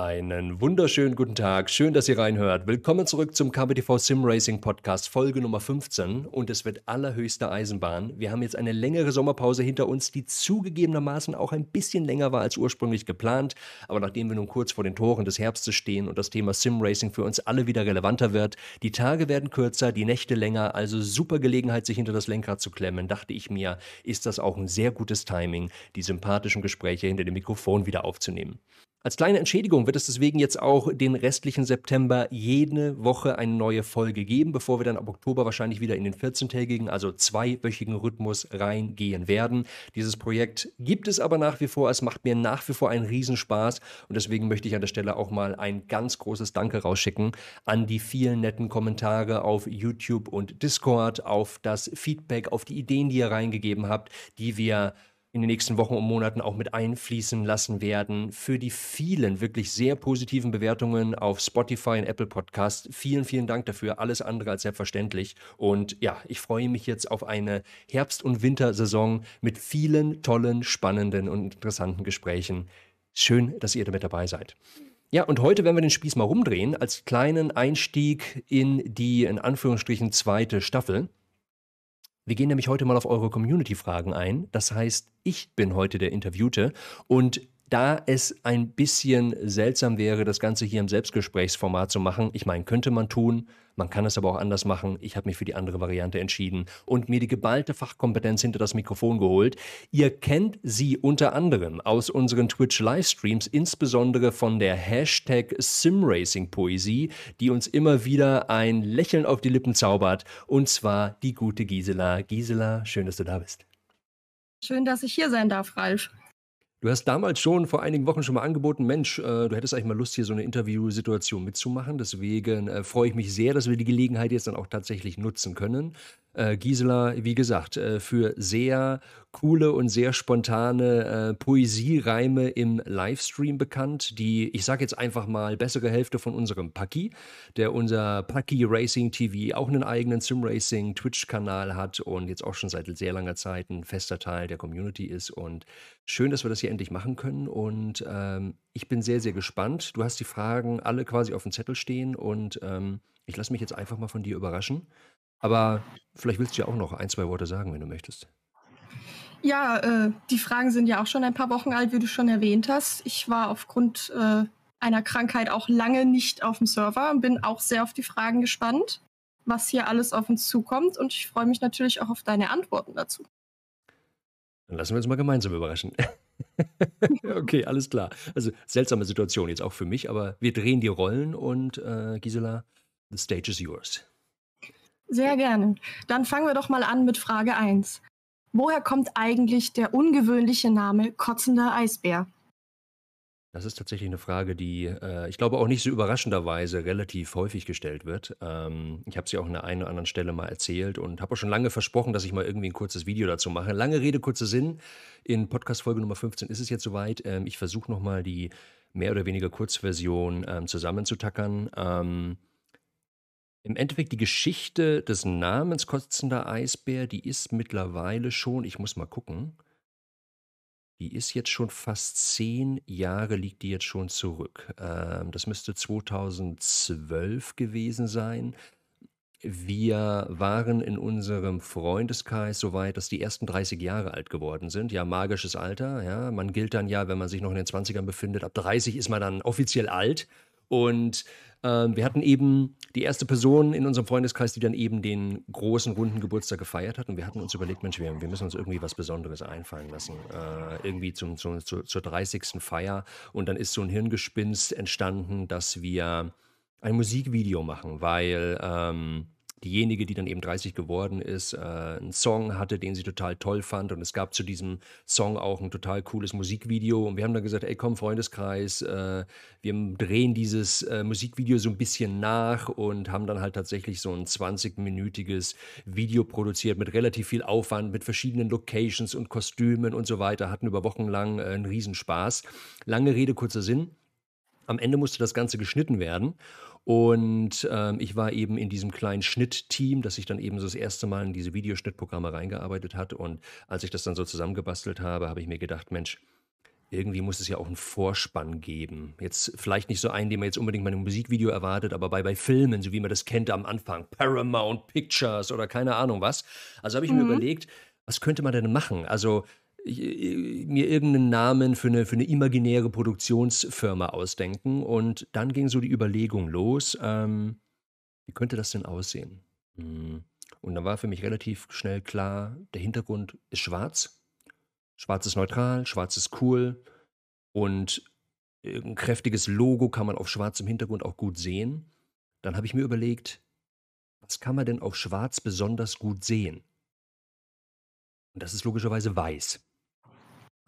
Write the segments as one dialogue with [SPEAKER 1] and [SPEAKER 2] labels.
[SPEAKER 1] Einen wunderschönen guten Tag. Schön, dass ihr reinhört. Willkommen zurück zum KBTV Sim Racing Podcast, Folge Nummer 15. Und es wird allerhöchste Eisenbahn. Wir haben jetzt eine längere Sommerpause hinter uns, die zugegebenermaßen auch ein bisschen länger war als ursprünglich geplant. Aber nachdem wir nun kurz vor den Toren des Herbstes stehen und das Thema Sim Racing für uns alle wieder relevanter wird, die Tage werden kürzer, die Nächte länger, also super Gelegenheit, sich hinter das Lenkrad zu klemmen, dachte ich mir, ist das auch ein sehr gutes Timing, die sympathischen Gespräche hinter dem Mikrofon wieder aufzunehmen. Als kleine Entschädigung wird es deswegen jetzt auch den restlichen September jede Woche eine neue Folge geben, bevor wir dann ab Oktober wahrscheinlich wieder in den 14-tägigen, also zweiwöchigen Rhythmus reingehen werden. Dieses Projekt gibt es aber nach wie vor. Es macht mir nach wie vor einen Riesenspaß und deswegen möchte ich an der Stelle auch mal ein ganz großes Danke rausschicken an die vielen netten Kommentare auf YouTube und Discord, auf das Feedback, auf die Ideen, die ihr reingegeben habt, die wir in den nächsten Wochen und Monaten auch mit einfließen lassen werden. Für die vielen wirklich sehr positiven Bewertungen auf Spotify und Apple Podcast. Vielen, vielen Dank dafür. Alles andere als selbstverständlich. Und ja, ich freue mich jetzt auf eine Herbst- und Wintersaison mit vielen tollen, spannenden und interessanten Gesprächen. Schön, dass ihr damit dabei seid. Ja, und heute werden wir den Spieß mal rumdrehen als kleinen Einstieg in die in Anführungsstrichen zweite Staffel. Wir gehen nämlich heute mal auf eure Community-Fragen ein. Das heißt, ich bin heute der Interviewte und da es ein bisschen seltsam wäre, das Ganze hier im Selbstgesprächsformat zu machen, ich meine, könnte man tun, man kann es aber auch anders machen. Ich habe mich für die andere Variante entschieden und mir die geballte Fachkompetenz hinter das Mikrofon geholt. Ihr kennt sie unter anderem aus unseren Twitch-Livestreams, insbesondere von der Hashtag SimRacing-Poesie, die uns immer wieder ein Lächeln auf die Lippen zaubert, und zwar die gute Gisela. Gisela, schön, dass du da bist.
[SPEAKER 2] Schön, dass ich hier sein darf, Ralf.
[SPEAKER 1] Du hast damals schon vor einigen Wochen schon mal angeboten, Mensch, äh, du hättest eigentlich mal Lust, hier so eine Interviewsituation mitzumachen. Deswegen äh, freue ich mich sehr, dass wir die Gelegenheit jetzt dann auch tatsächlich nutzen können. Äh, Gisela, wie gesagt, äh, für sehr coole und sehr spontane äh, Poesiereime im Livestream bekannt, die, ich sage jetzt einfach mal, bessere Hälfte von unserem Paki, der unser Paki Racing TV auch einen eigenen Sim-Racing Twitch-Kanal hat und jetzt auch schon seit sehr langer Zeit ein fester Teil der Community ist. Und schön, dass wir das hier endlich machen können. Und ähm, ich bin sehr, sehr gespannt. Du hast die Fragen alle quasi auf dem Zettel stehen und ähm, ich lasse mich jetzt einfach mal von dir überraschen. Aber vielleicht willst du ja auch noch ein, zwei Worte sagen, wenn du möchtest.
[SPEAKER 2] Ja, äh, die Fragen sind ja auch schon ein paar Wochen alt, wie du schon erwähnt hast. Ich war aufgrund äh, einer Krankheit auch lange nicht auf dem Server und bin auch sehr auf die Fragen gespannt, was hier alles auf uns zukommt. Und ich freue mich natürlich auch auf deine Antworten dazu.
[SPEAKER 1] Dann lassen wir uns mal gemeinsam überraschen. okay, alles klar. Also seltsame Situation jetzt auch für mich, aber wir drehen die Rollen und äh, Gisela, the stage is yours.
[SPEAKER 2] Sehr gerne. Dann fangen wir doch mal an mit Frage 1. Woher kommt eigentlich der ungewöhnliche Name kotzender Eisbär?
[SPEAKER 1] Das ist tatsächlich eine Frage, die, äh, ich glaube, auch nicht so überraschenderweise relativ häufig gestellt wird. Ähm, ich habe sie auch an der einen oder anderen Stelle mal erzählt und habe auch schon lange versprochen, dass ich mal irgendwie ein kurzes Video dazu mache. Lange Rede, kurzer Sinn. In Podcast-Folge Nummer 15 ist es jetzt soweit. Ähm, ich versuche nochmal die mehr oder weniger Kurzversion ähm, zusammenzutackern. Ähm, im Endeffekt die Geschichte des Namens Kotzender Eisbär, die ist mittlerweile schon, ich muss mal gucken, die ist jetzt schon fast zehn Jahre, liegt die jetzt schon zurück. Ähm, das müsste 2012 gewesen sein. Wir waren in unserem Freundeskreis so weit, dass die ersten 30 Jahre alt geworden sind. Ja, magisches Alter. Ja, man gilt dann ja, wenn man sich noch in den 20ern befindet, ab 30 ist man dann offiziell alt. Und ähm, wir hatten eben die erste Person in unserem Freundeskreis, die dann eben den großen, runden Geburtstag gefeiert hat. Und wir hatten uns überlegt, Mensch, wir, wir müssen uns irgendwie was Besonderes einfallen lassen. Äh, irgendwie zum, zum, zur, zur 30. Feier. Und dann ist so ein Hirngespinst entstanden, dass wir ein Musikvideo machen, weil ähm, diejenige, die dann eben 30 geworden ist, äh, einen Song hatte, den sie total toll fand. Und es gab zu diesem Song auch ein total cooles Musikvideo. Und wir haben dann gesagt, ey komm, Freundeskreis, äh, wir drehen dieses äh, Musikvideo so ein bisschen nach und haben dann halt tatsächlich so ein 20-minütiges Video produziert mit relativ viel Aufwand, mit verschiedenen Locations und Kostümen und so weiter. Hatten über Wochen lang äh, einen Riesenspaß. Lange Rede, kurzer Sinn. Am Ende musste das Ganze geschnitten werden. Und ähm, ich war eben in diesem kleinen Schnittteam, das sich dann eben so das erste Mal in diese Videoschnittprogramme reingearbeitet hat. Und als ich das dann so zusammengebastelt habe, habe ich mir gedacht, Mensch, irgendwie muss es ja auch einen Vorspann geben. Jetzt vielleicht nicht so einen, den man jetzt unbedingt bei einem Musikvideo erwartet, aber bei, bei Filmen, so wie man das kennt am Anfang, Paramount Pictures oder keine Ahnung was. Also habe ich mhm. mir überlegt, was könnte man denn machen? Also mir irgendeinen Namen für eine, für eine imaginäre Produktionsfirma ausdenken und dann ging so die Überlegung los, ähm, wie könnte das denn aussehen? Hm. Und dann war für mich relativ schnell klar, der Hintergrund ist schwarz. Schwarz ist neutral, schwarz ist cool und ein kräftiges Logo kann man auf schwarzem Hintergrund auch gut sehen. Dann habe ich mir überlegt, was kann man denn auf schwarz besonders gut sehen? Und das ist logischerweise weiß.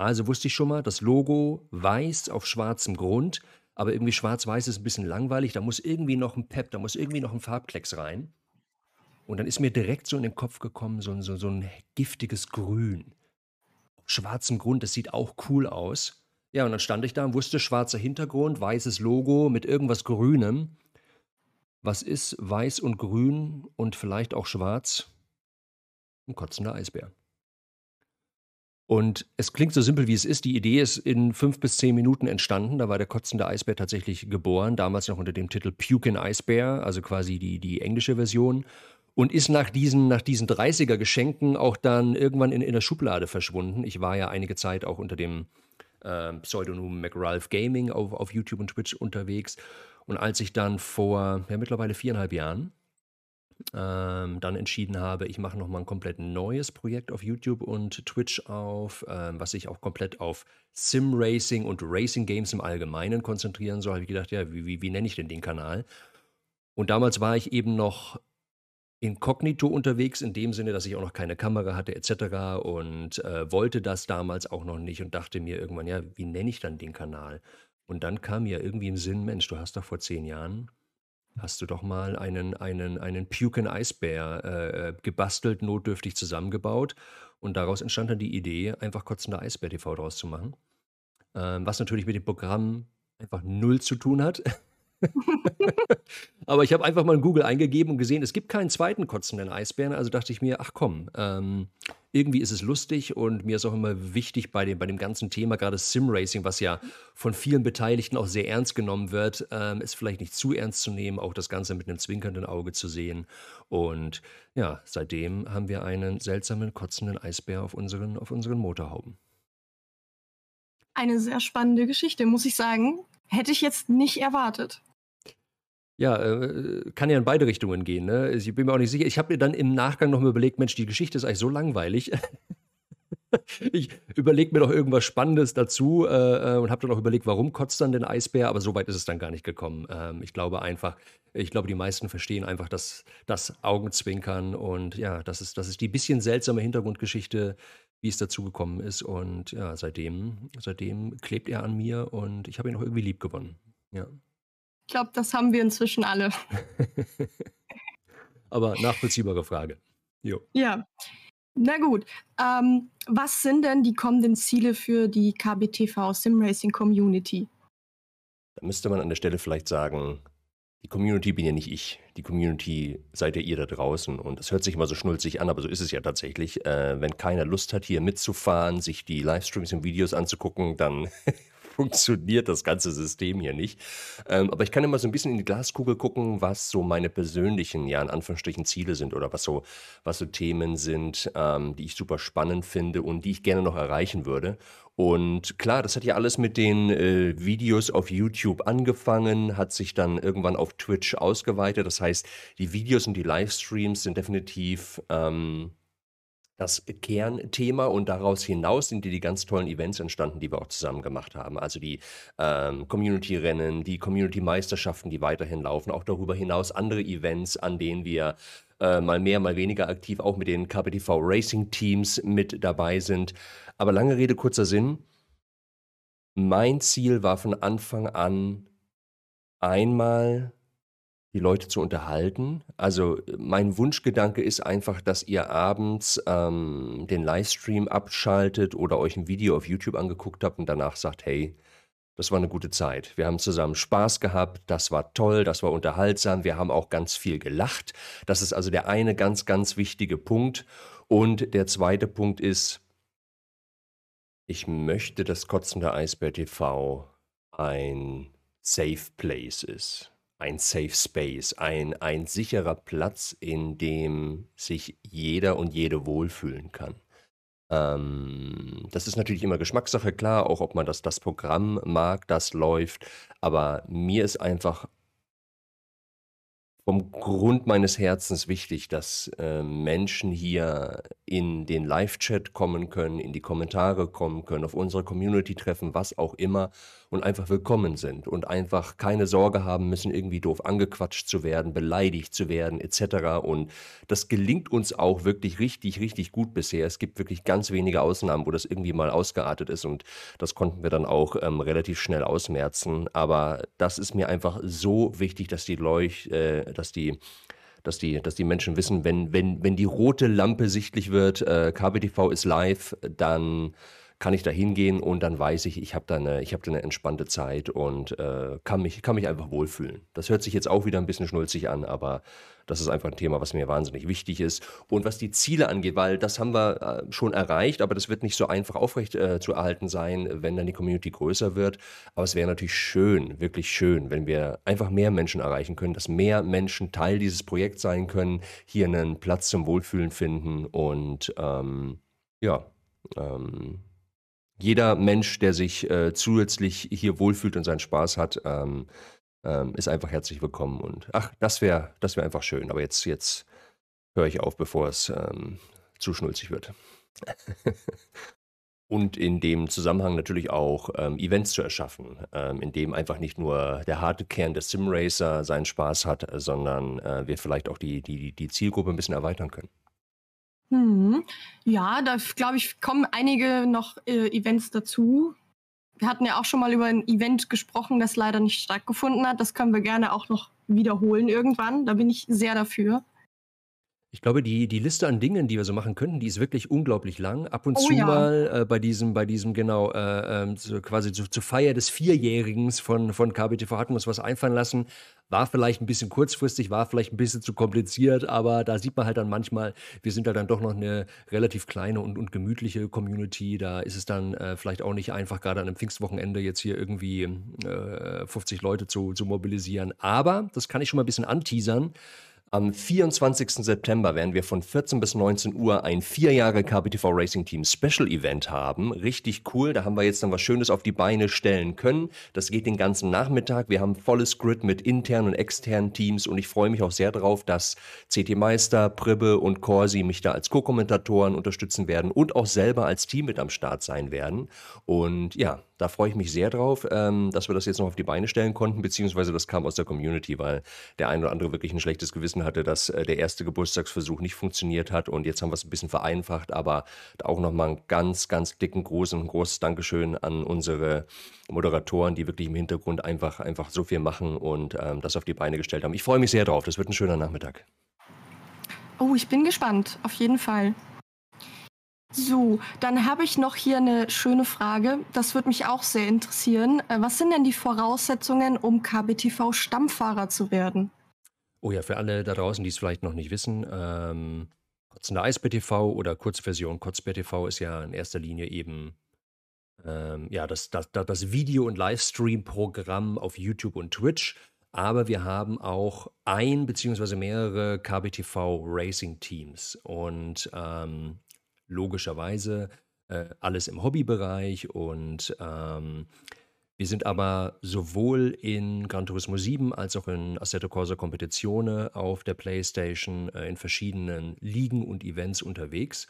[SPEAKER 1] Also wusste ich schon mal, das Logo weiß auf schwarzem Grund, aber irgendwie schwarz-weiß ist ein bisschen langweilig. Da muss irgendwie noch ein Pep, da muss irgendwie noch ein Farbklecks rein. Und dann ist mir direkt so in den Kopf gekommen, so, so, so ein giftiges Grün. Auf schwarzem Grund, das sieht auch cool aus. Ja, und dann stand ich da und wusste, schwarzer Hintergrund, weißes Logo mit irgendwas Grünem. Was ist weiß und grün und vielleicht auch schwarz? Ein kotzender Eisbär. Und es klingt so simpel, wie es ist. Die Idee ist in fünf bis zehn Minuten entstanden. Da war der kotzende Eisbär tatsächlich geboren, damals noch unter dem Titel Pukin Eisbär, also quasi die, die englische Version. Und ist nach diesen, nach diesen 30er-Geschenken auch dann irgendwann in, in der Schublade verschwunden. Ich war ja einige Zeit auch unter dem äh, Pseudonym McRalph Gaming auf, auf YouTube und Twitch unterwegs. Und als ich dann vor ja, mittlerweile viereinhalb Jahren ähm, dann entschieden habe, ich mache nochmal ein komplett neues Projekt auf YouTube und Twitch auf, ähm, was sich auch komplett auf Sim-Racing und Racing-Games im Allgemeinen konzentrieren soll, habe ich gedacht, ja, wie, wie, wie nenne ich denn den Kanal? Und damals war ich eben noch inkognito unterwegs, in dem Sinne, dass ich auch noch keine Kamera hatte etc. und äh, wollte das damals auch noch nicht und dachte mir irgendwann, ja, wie nenne ich dann den Kanal? Und dann kam mir irgendwie im Sinn, Mensch, du hast doch vor zehn Jahren hast du doch mal einen, einen, einen Puken Eisbär äh, äh, gebastelt, notdürftig zusammengebaut. Und daraus entstand dann die Idee, einfach kotzende Eisbär-TV draus zu machen. Ähm, was natürlich mit dem Programm einfach null zu tun hat. Aber ich habe einfach mal in Google eingegeben und gesehen, es gibt keinen zweiten kotzenden Eisbären. Also dachte ich mir, ach komm, ähm, irgendwie ist es lustig und mir ist auch immer wichtig bei dem, bei dem ganzen Thema, gerade Sim-Racing, was ja von vielen Beteiligten auch sehr ernst genommen wird, ähm, ist vielleicht nicht zu ernst zu nehmen, auch das Ganze mit einem zwinkernden Auge zu sehen. Und ja, seitdem haben wir einen seltsamen, kotzenden Eisbär auf unseren, auf unseren Motorhauben.
[SPEAKER 2] Eine sehr spannende Geschichte, muss ich sagen. Hätte ich jetzt nicht erwartet.
[SPEAKER 1] Ja, äh, kann ja in beide Richtungen gehen. Ne? Also, ich bin mir auch nicht sicher. Ich habe mir dann im Nachgang noch mal überlegt, Mensch, die Geschichte ist eigentlich so langweilig. ich überlege mir doch irgendwas Spannendes dazu äh, äh und habe dann auch überlegt, warum kotzt dann den Eisbär, aber so weit ist es dann gar nicht gekommen. Ähm, ich glaube einfach, ich glaube, die meisten verstehen einfach das, das Augenzwinkern und ja, das ist, das ist die bisschen seltsame Hintergrundgeschichte, wie es dazu gekommen ist. Und ja, seitdem, seitdem klebt er an mir und ich habe ihn auch irgendwie lieb gewonnen. Ja.
[SPEAKER 2] Ich glaube, das haben wir inzwischen alle.
[SPEAKER 1] Aber nachvollziehbare Frage. Jo.
[SPEAKER 2] Ja. Na gut. Ähm, was sind denn die kommenden Ziele für die KBTV Simracing Community?
[SPEAKER 1] Da müsste man an der Stelle vielleicht sagen, die Community bin ja nicht ich. Die Community seid ja ihr da draußen. Und das hört sich immer so schnulzig an, aber so ist es ja tatsächlich. Äh, wenn keiner Lust hat, hier mitzufahren, sich die Livestreams und Videos anzugucken, dann funktioniert das ganze System hier nicht. Ähm, aber ich kann immer so ein bisschen in die Glaskugel gucken, was so meine persönlichen, ja, in Anführungsstrichen Ziele sind oder was so, was so Themen sind, ähm, die ich super spannend finde und die ich gerne noch erreichen würde. Und klar, das hat ja alles mit den äh, Videos auf YouTube angefangen, hat sich dann irgendwann auf Twitch ausgeweitet. Das heißt, die Videos und die Livestreams sind definitiv ähm, das Kernthema und daraus hinaus sind die, die ganz tollen Events entstanden, die wir auch zusammen gemacht haben. Also die ähm, Community-Rennen, die Community-Meisterschaften, die weiterhin laufen, auch darüber hinaus andere Events, an denen wir äh, mal mehr, mal weniger aktiv auch mit den KPTV Racing Teams mit dabei sind. Aber lange Rede, kurzer Sinn. Mein Ziel war von Anfang an einmal die Leute zu unterhalten. Also mein Wunschgedanke ist einfach, dass ihr abends ähm, den Livestream abschaltet oder euch ein Video auf YouTube angeguckt habt und danach sagt, hey, das war eine gute Zeit. Wir haben zusammen Spaß gehabt, das war toll, das war unterhaltsam, wir haben auch ganz viel gelacht. Das ist also der eine ganz, ganz wichtige Punkt. Und der zweite Punkt ist, Ich möchte, dass Kotzender Eisbär TV ein Safe Place ist. Ein Safe Space, ein, ein sicherer Platz, in dem sich jeder und jede wohlfühlen kann. Ähm, das ist natürlich immer Geschmackssache, klar, auch ob man das, das Programm mag, das läuft. Aber mir ist einfach vom Grund meines Herzens wichtig, dass äh, Menschen hier in den Live-Chat kommen können, in die Kommentare kommen können, auf unsere Community treffen, was auch immer und einfach willkommen sind und einfach keine Sorge haben müssen, irgendwie doof angequatscht zu werden, beleidigt zu werden etc. Und das gelingt uns auch wirklich richtig, richtig gut bisher. Es gibt wirklich ganz wenige Ausnahmen, wo das irgendwie mal ausgeartet ist und das konnten wir dann auch ähm, relativ schnell ausmerzen. Aber das ist mir einfach so wichtig, dass die Leuch, äh, dass die dass die, dass die Menschen wissen, wenn, wenn, wenn die rote Lampe sichtlich wird, äh, KBTV ist live, dann kann ich da hingehen und dann weiß ich, ich habe da eine, habe da eine entspannte Zeit und äh, kann mich, kann mich einfach wohlfühlen. Das hört sich jetzt auch wieder ein bisschen schnulzig an, aber das ist einfach ein Thema, was mir wahnsinnig wichtig ist. Und was die Ziele angeht, weil das haben wir äh, schon erreicht, aber das wird nicht so einfach aufrecht äh, zu erhalten sein, wenn dann die Community größer wird. Aber es wäre natürlich schön, wirklich schön, wenn wir einfach mehr Menschen erreichen können, dass mehr Menschen Teil dieses Projekts sein können, hier einen Platz zum Wohlfühlen finden und ähm, ja, ähm, jeder Mensch, der sich äh, zusätzlich hier wohlfühlt und seinen Spaß hat, ähm, ähm, ist einfach herzlich willkommen. Und ach, das wäre das wär einfach schön. Aber jetzt, jetzt höre ich auf, bevor es ähm, zu schnulzig wird. und in dem Zusammenhang natürlich auch ähm, Events zu erschaffen, ähm, in dem einfach nicht nur der harte Kern des Simracer seinen Spaß hat, sondern äh, wir vielleicht auch die, die, die Zielgruppe ein bisschen erweitern können.
[SPEAKER 2] Mhm. Ja, da glaube ich, kommen einige noch äh, Events dazu. Wir hatten ja auch schon mal über ein Event gesprochen, das leider nicht stattgefunden hat. Das können wir gerne auch noch wiederholen irgendwann. Da bin ich sehr dafür.
[SPEAKER 1] Ich glaube, die, die Liste an Dingen, die wir so machen könnten, die ist wirklich unglaublich lang. Ab und oh, zu ja. mal äh, bei diesem, bei diesem, genau, äh, äh, so quasi zu, zur Feier des Vierjährigens von, von KBTV hatten wir uns was einfallen lassen. War vielleicht ein bisschen kurzfristig, war vielleicht ein bisschen zu kompliziert, aber da sieht man halt dann manchmal, wir sind da dann doch noch eine relativ kleine und, und gemütliche Community. Da ist es dann äh, vielleicht auch nicht einfach, gerade an einem Pfingstwochenende jetzt hier irgendwie 50 äh, Leute zu, zu mobilisieren. Aber das kann ich schon mal ein bisschen anteasern. Am 24. September werden wir von 14 bis 19 Uhr ein vier Jahre KBTV Racing Team Special Event haben. Richtig cool. Da haben wir jetzt dann was Schönes auf die Beine stellen können. Das geht den ganzen Nachmittag. Wir haben volles Grid mit internen und externen Teams und ich freue mich auch sehr darauf, dass CT Meister, Pribbe und Corsi mich da als Co-Kommentatoren unterstützen werden und auch selber als Team mit am Start sein werden. Und ja, da freue ich mich sehr drauf, ähm, dass wir das jetzt noch auf die Beine stellen konnten, beziehungsweise das kam aus der Community, weil der ein oder andere wirklich ein schlechtes Gewissen hatte, dass äh, der erste Geburtstagsversuch nicht funktioniert hat und jetzt haben wir es ein bisschen vereinfacht, aber auch nochmal einen ganz, ganz dicken, großen, großes Dankeschön an unsere Moderatoren, die wirklich im Hintergrund einfach, einfach so viel machen und ähm, das auf die Beine gestellt haben. Ich freue mich sehr drauf, das wird ein schöner Nachmittag.
[SPEAKER 2] Oh, ich bin gespannt, auf jeden Fall. So, dann habe ich noch hier eine schöne Frage. Das würde mich auch sehr interessieren. Äh, was sind denn die Voraussetzungen, um KBTV Stammfahrer zu werden?
[SPEAKER 1] Oh ja, für alle da draußen, die es vielleicht noch nicht wissen, ähm, Kotzender EisBTV oder Kurzversion KotzBTV ist ja in erster Linie eben ähm, ja, das, das, das Video- und Livestream-Programm auf YouTube und Twitch. Aber wir haben auch ein beziehungsweise mehrere KBTV Racing Teams. Und ähm, logischerweise äh, alles im Hobbybereich und ähm, wir sind aber sowohl in Gran Turismo 7 als auch in Assetto Corsa Competizione auf der PlayStation äh, in verschiedenen Ligen und Events unterwegs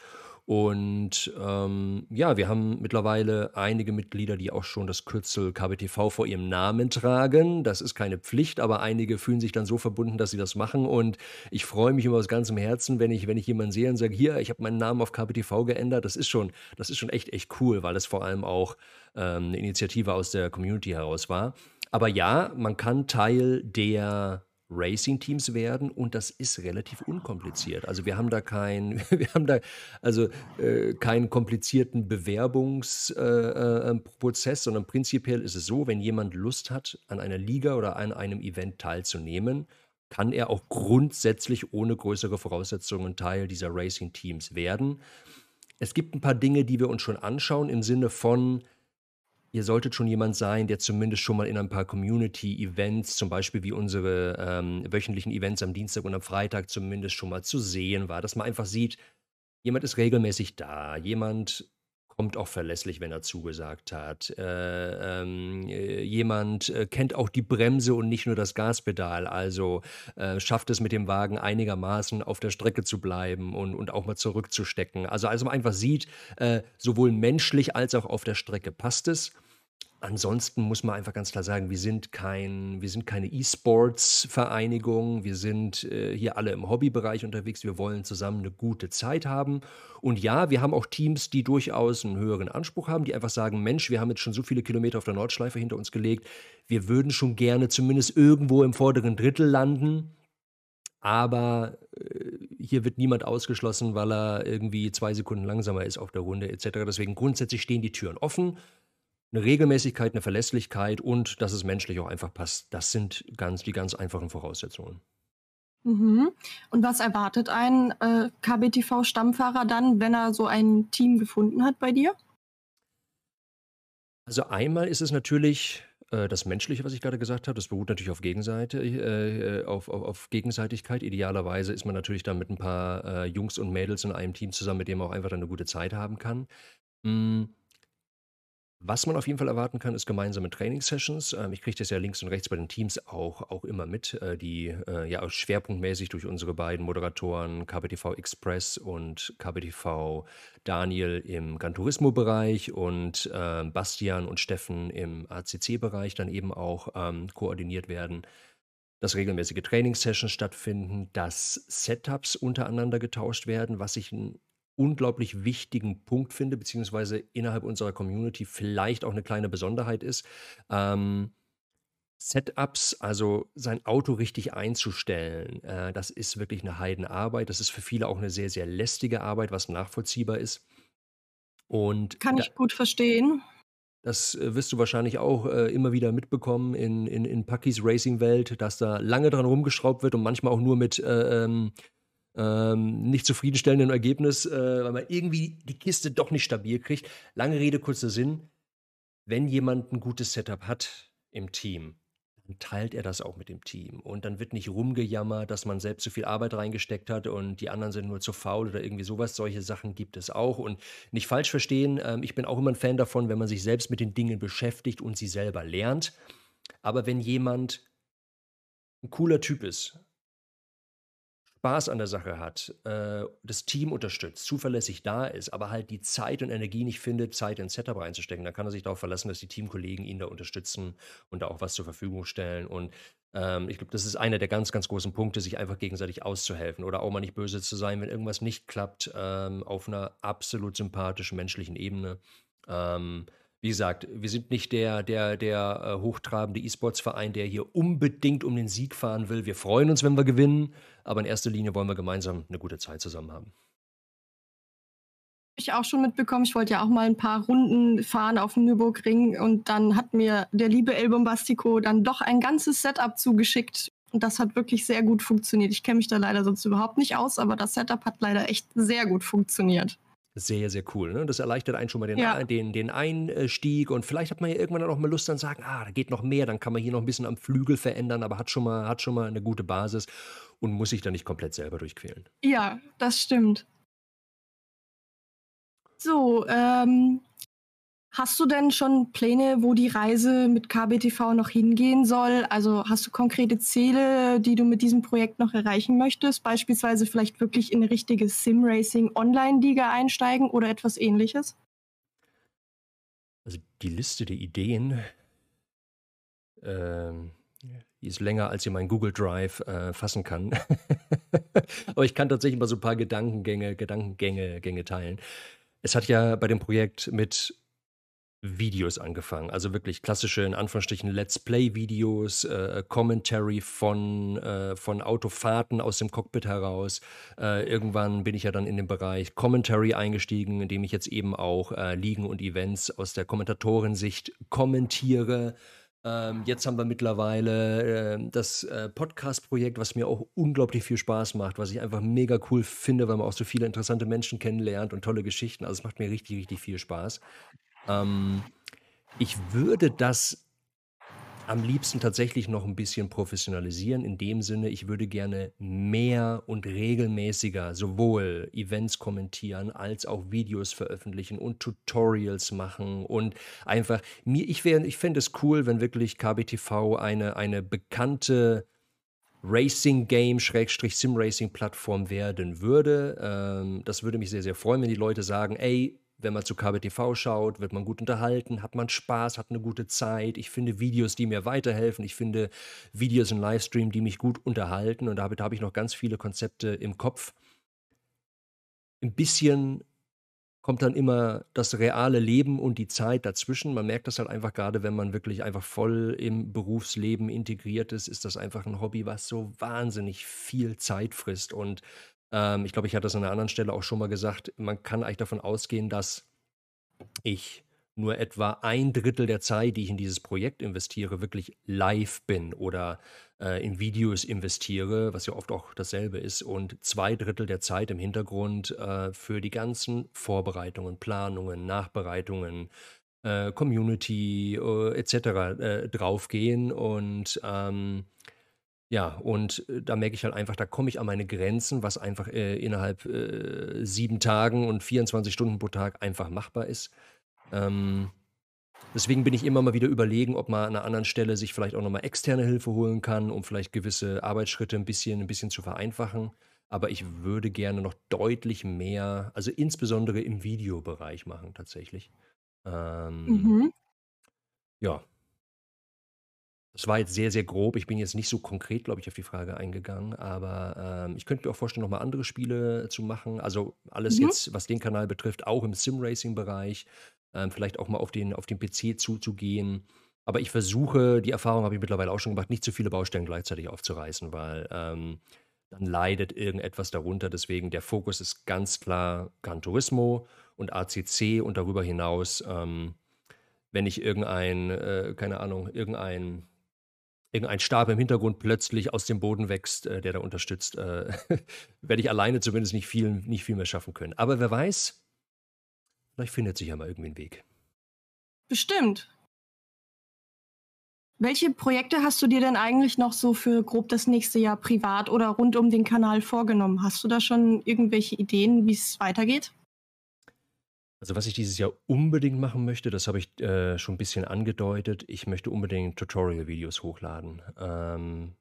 [SPEAKER 1] und ähm, ja, wir haben mittlerweile einige Mitglieder, die auch schon das Kürzel KBTV vor ihrem Namen tragen. Das ist keine Pflicht, aber einige fühlen sich dann so verbunden, dass sie das machen. Und ich freue mich immer aus ganzem Herzen, wenn ich, wenn ich jemanden sehe und sage, hier, ich habe meinen Namen auf KBTV geändert. Das ist schon, das ist schon echt, echt cool, weil es vor allem auch ähm, eine Initiative aus der Community heraus war. Aber ja, man kann Teil der Racing-Teams werden und das ist relativ unkompliziert. Also wir haben da kein, wir haben da also äh, keinen komplizierten Bewerbungsprozess, äh, äh, sondern prinzipiell ist es so, wenn jemand Lust hat, an einer Liga oder an einem Event teilzunehmen, kann er auch grundsätzlich ohne größere Voraussetzungen Teil dieser Racing-Teams werden. es gibt ein paar Dinge, die wir uns schon anschauen im Sinne von, ihr solltet schon jemand sein, der zumindest schon mal in ein paar Community-Events, zum Beispiel wie unsere ähm, wöchentlichen Events am Dienstag und am Freitag zumindest schon mal zu sehen war, dass man einfach sieht, jemand ist regelmäßig da, jemand kommt auch verlässlich, wenn er zugesagt hat. Äh, ähm, äh, jemand äh, kennt auch die Bremse und nicht nur das Gaspedal, also äh, schafft es mit dem Wagen einigermaßen auf der Strecke zu bleiben und, und auch mal zurückzustecken. Also, also man einfach sieht, äh, sowohl menschlich als auch auf der Strecke passt es. Ansonsten muss man einfach ganz klar sagen, wir sind kein, wir sind keine E-Sports-Vereinigung. Wir sind äh, hier alle im Hobbybereich unterwegs. Wir wollen zusammen eine gute Zeit haben. Und ja, wir haben auch Teams, die durchaus einen höheren Anspruch haben, die einfach sagen: Mensch, wir haben jetzt schon so viele Kilometer auf der Nordschleife hinter uns gelegt. Wir würden schon gerne zumindest irgendwo im vorderen Drittel landen. Aber äh, hier wird niemand ausgeschlossen, weil er irgendwie zwei Sekunden langsamer ist auf der Runde etc. Deswegen grundsätzlich stehen die Türen offen eine Regelmäßigkeit, eine Verlässlichkeit und dass es menschlich auch einfach passt. Das sind ganz, die ganz einfachen Voraussetzungen.
[SPEAKER 2] Mhm. Und was erwartet ein äh, KBTV-Stammfahrer dann, wenn er so ein Team gefunden hat bei dir?
[SPEAKER 1] Also einmal ist es natürlich äh, das Menschliche, was ich gerade gesagt habe. Das beruht natürlich auf Gegenseite, äh, auf, auf, auf, Gegenseitigkeit. Idealerweise ist man natürlich dann mit ein paar äh, Jungs und Mädels in einem Team zusammen, mit dem man auch einfach dann eine gute Zeit haben kann. Mhm. Was man auf jeden Fall erwarten kann, ist gemeinsame Trainingssessions. Ähm, ich kriege das ja links und rechts bei den Teams auch, auch immer mit, äh, die äh, ja schwerpunktmäßig durch unsere beiden Moderatoren KBTV Express und KBTV Daniel im Gran Turismo-Bereich und äh, Bastian und Steffen im ACC-Bereich dann eben auch ähm, koordiniert werden dass regelmäßige Trainingssessions stattfinden, dass Setups untereinander getauscht werden, was ich ein unglaublich wichtigen Punkt finde, beziehungsweise innerhalb unserer Community vielleicht auch eine kleine Besonderheit ist. Ähm, Setups, also sein Auto richtig einzustellen, äh, das ist wirklich eine Heidenarbeit. Das ist für viele auch eine sehr, sehr lästige Arbeit, was nachvollziehbar ist. Und
[SPEAKER 2] Kann ich gut verstehen.
[SPEAKER 1] Das äh, wirst du wahrscheinlich auch äh, immer wieder mitbekommen in, in, in Pakis Racing-Welt, dass da lange dran rumgeschraubt wird und manchmal auch nur mit äh, ähm, ähm, nicht zufriedenstellenden Ergebnis, äh, weil man irgendwie die Kiste doch nicht stabil kriegt. Lange Rede, kurzer Sinn. Wenn jemand ein gutes Setup hat im Team, dann teilt er das auch mit dem Team. Und dann wird nicht rumgejammert, dass man selbst zu viel Arbeit reingesteckt hat und die anderen sind nur zu faul oder irgendwie sowas. Solche Sachen gibt es auch. Und nicht falsch verstehen, ähm, ich bin auch immer ein Fan davon, wenn man sich selbst mit den Dingen beschäftigt und sie selber lernt. Aber wenn jemand ein cooler Typ ist, Spaß an der Sache hat, äh, das Team unterstützt, zuverlässig da ist, aber halt die Zeit und Energie nicht findet, Zeit ins Setup reinzustecken, dann kann er sich darauf verlassen, dass die Teamkollegen ihn da unterstützen und da auch was zur Verfügung stellen. Und ähm, ich glaube, das ist einer der ganz, ganz großen Punkte, sich einfach gegenseitig auszuhelfen oder auch mal nicht böse zu sein, wenn irgendwas nicht klappt, ähm, auf einer absolut sympathischen menschlichen Ebene. Ähm, wie gesagt, wir sind nicht der, der, der äh, hochtrabende E-Sports-Verein, der hier unbedingt um den Sieg fahren will. Wir freuen uns, wenn wir gewinnen, aber in erster Linie wollen wir gemeinsam eine gute Zeit zusammen haben.
[SPEAKER 2] Ich auch schon mitbekommen, ich wollte ja auch mal ein paar Runden fahren auf dem Nürburgring und dann hat mir der liebe El Bombastico dann doch ein ganzes Setup zugeschickt und das hat wirklich sehr gut funktioniert. Ich kenne mich da leider sonst überhaupt nicht aus, aber das Setup hat leider echt sehr gut funktioniert.
[SPEAKER 1] Sehr, sehr cool. Ne? Das erleichtert einen schon mal den, ja. den, den Einstieg und vielleicht hat man ja irgendwann dann auch mal Lust dann sagen, ah, da geht noch mehr, dann kann man hier noch ein bisschen am Flügel verändern, aber hat schon mal, hat schon mal eine gute Basis und muss sich da nicht komplett selber durchquälen.
[SPEAKER 2] Ja, das stimmt. So, ähm, Hast du denn schon Pläne, wo die Reise mit KBTV noch hingehen soll? Also hast du konkrete Ziele, die du mit diesem Projekt noch erreichen möchtest? Beispielsweise vielleicht wirklich in eine richtige Sim-Racing Online-Liga einsteigen oder etwas ähnliches?
[SPEAKER 1] Also die Liste der Ideen, ähm, ist länger, als ich mein Google Drive äh, fassen kann. Aber ich kann tatsächlich mal so ein paar Gedankengänge, Gedankengänge Gänge teilen. Es hat ja bei dem Projekt mit Videos angefangen. Also wirklich klassische, in Anführungsstrichen, Let's Play-Videos, äh, Commentary von, äh, von Autofahrten aus dem Cockpit heraus. Äh, irgendwann bin ich ja dann in den Bereich Commentary eingestiegen, in dem ich jetzt eben auch äh, Ligen und Events aus der Kommentatorensicht kommentiere. Ähm, jetzt haben wir mittlerweile äh, das äh, Podcast-Projekt, was mir auch unglaublich viel Spaß macht, was ich einfach mega cool finde, weil man auch so viele interessante Menschen kennenlernt und tolle Geschichten. Also es macht mir richtig, richtig viel Spaß. Ähm, ich würde das am liebsten tatsächlich noch ein bisschen professionalisieren. In dem Sinne, ich würde gerne mehr und regelmäßiger sowohl Events kommentieren als auch Videos veröffentlichen und Tutorials machen und einfach mir ich wäre ich fände es cool, wenn wirklich KBTV eine eine bekannte Racing Game Schrägstrich Sim Racing Plattform werden würde. Ähm, das würde mich sehr, sehr freuen, wenn die Leute sagen, ey, wenn man zu KBTV schaut, wird man gut unterhalten, hat man Spaß, hat eine gute Zeit. Ich finde Videos, die mir weiterhelfen. Ich finde Videos im Livestream, die mich gut unterhalten. Und damit habe ich noch ganz viele Konzepte im Kopf. Ein bisschen kommt dann immer das reale Leben und die Zeit dazwischen. Man merkt das halt einfach gerade, wenn man wirklich einfach voll im Berufsleben integriert ist, ist das einfach ein Hobby, was so wahnsinnig viel Zeit frisst. Und ähm, ich glaube, ich hatte das an einer anderen Stelle auch schon mal gesagt. Man kann eigentlich davon ausgehen, dass ich nur etwa ein Drittel der Zeit, die ich in dieses Projekt investiere, wirklich live bin oder äh, in Videos investiere, was ja oft auch dasselbe ist, und zwei Drittel der Zeit im Hintergrund äh, für die ganzen Vorbereitungen, Planungen, Nachbereitungen, äh, Community äh, etc. Äh, draufgehen und ähm, ja, und äh, da merke ich halt einfach, da komme ich an meine Grenzen, was einfach äh, innerhalb äh, sieben Tagen und 24 Stunden pro Tag einfach machbar ist. Ähm, deswegen bin ich immer mal wieder überlegen, ob man an einer anderen Stelle sich vielleicht auch nochmal externe Hilfe holen kann, um vielleicht gewisse Arbeitsschritte ein bisschen, ein bisschen zu vereinfachen. Aber ich würde gerne noch deutlich mehr, also insbesondere im Videobereich machen tatsächlich. Ähm,
[SPEAKER 2] Mhm.
[SPEAKER 1] ja, das war jetzt sehr, sehr grob. Ich bin jetzt nicht so konkret, glaube ich, auf die Frage eingegangen, aber ähm, ich könnte mir auch vorstellen, nochmal andere Spiele zu machen. Also alles
[SPEAKER 2] Mhm.
[SPEAKER 1] jetzt, was den Kanal betrifft, auch im Sim-Racing-Bereich, ähm, vielleicht auch mal auf den, auf den PC zuzugehen. Aber ich versuche, die Erfahrung habe ich mittlerweile auch schon gemacht, nicht zu viele Baustellen gleichzeitig aufzureißen, weil ähm, dann leidet irgendetwas darunter. Deswegen der Fokus ist ganz klar Gran Turismo und ACC und darüber hinaus, ähm, wenn ich irgendein, äh, keine Ahnung, irgendein irgendein Stab im Hintergrund plötzlich aus dem Boden wächst, äh, der da unterstützt, äh, werde ich alleine zumindest nicht viel, nicht viel mehr schaffen können. Aber wer weiß, vielleicht findet sich ja mal irgendwie ein Weg.
[SPEAKER 2] Bestimmt. Welche Projekte hast du dir denn eigentlich noch so für grob das nächste Jahr privat oder rund um den Kanal vorgenommen? Hast du da schon irgendwelche Ideen, wie es weitergeht?
[SPEAKER 1] Also was ich dieses Jahr unbedingt machen möchte, das habe ich äh, schon ein bisschen angedeutet, ich möchte unbedingt Tutorial-Videos hochladen. Ähm,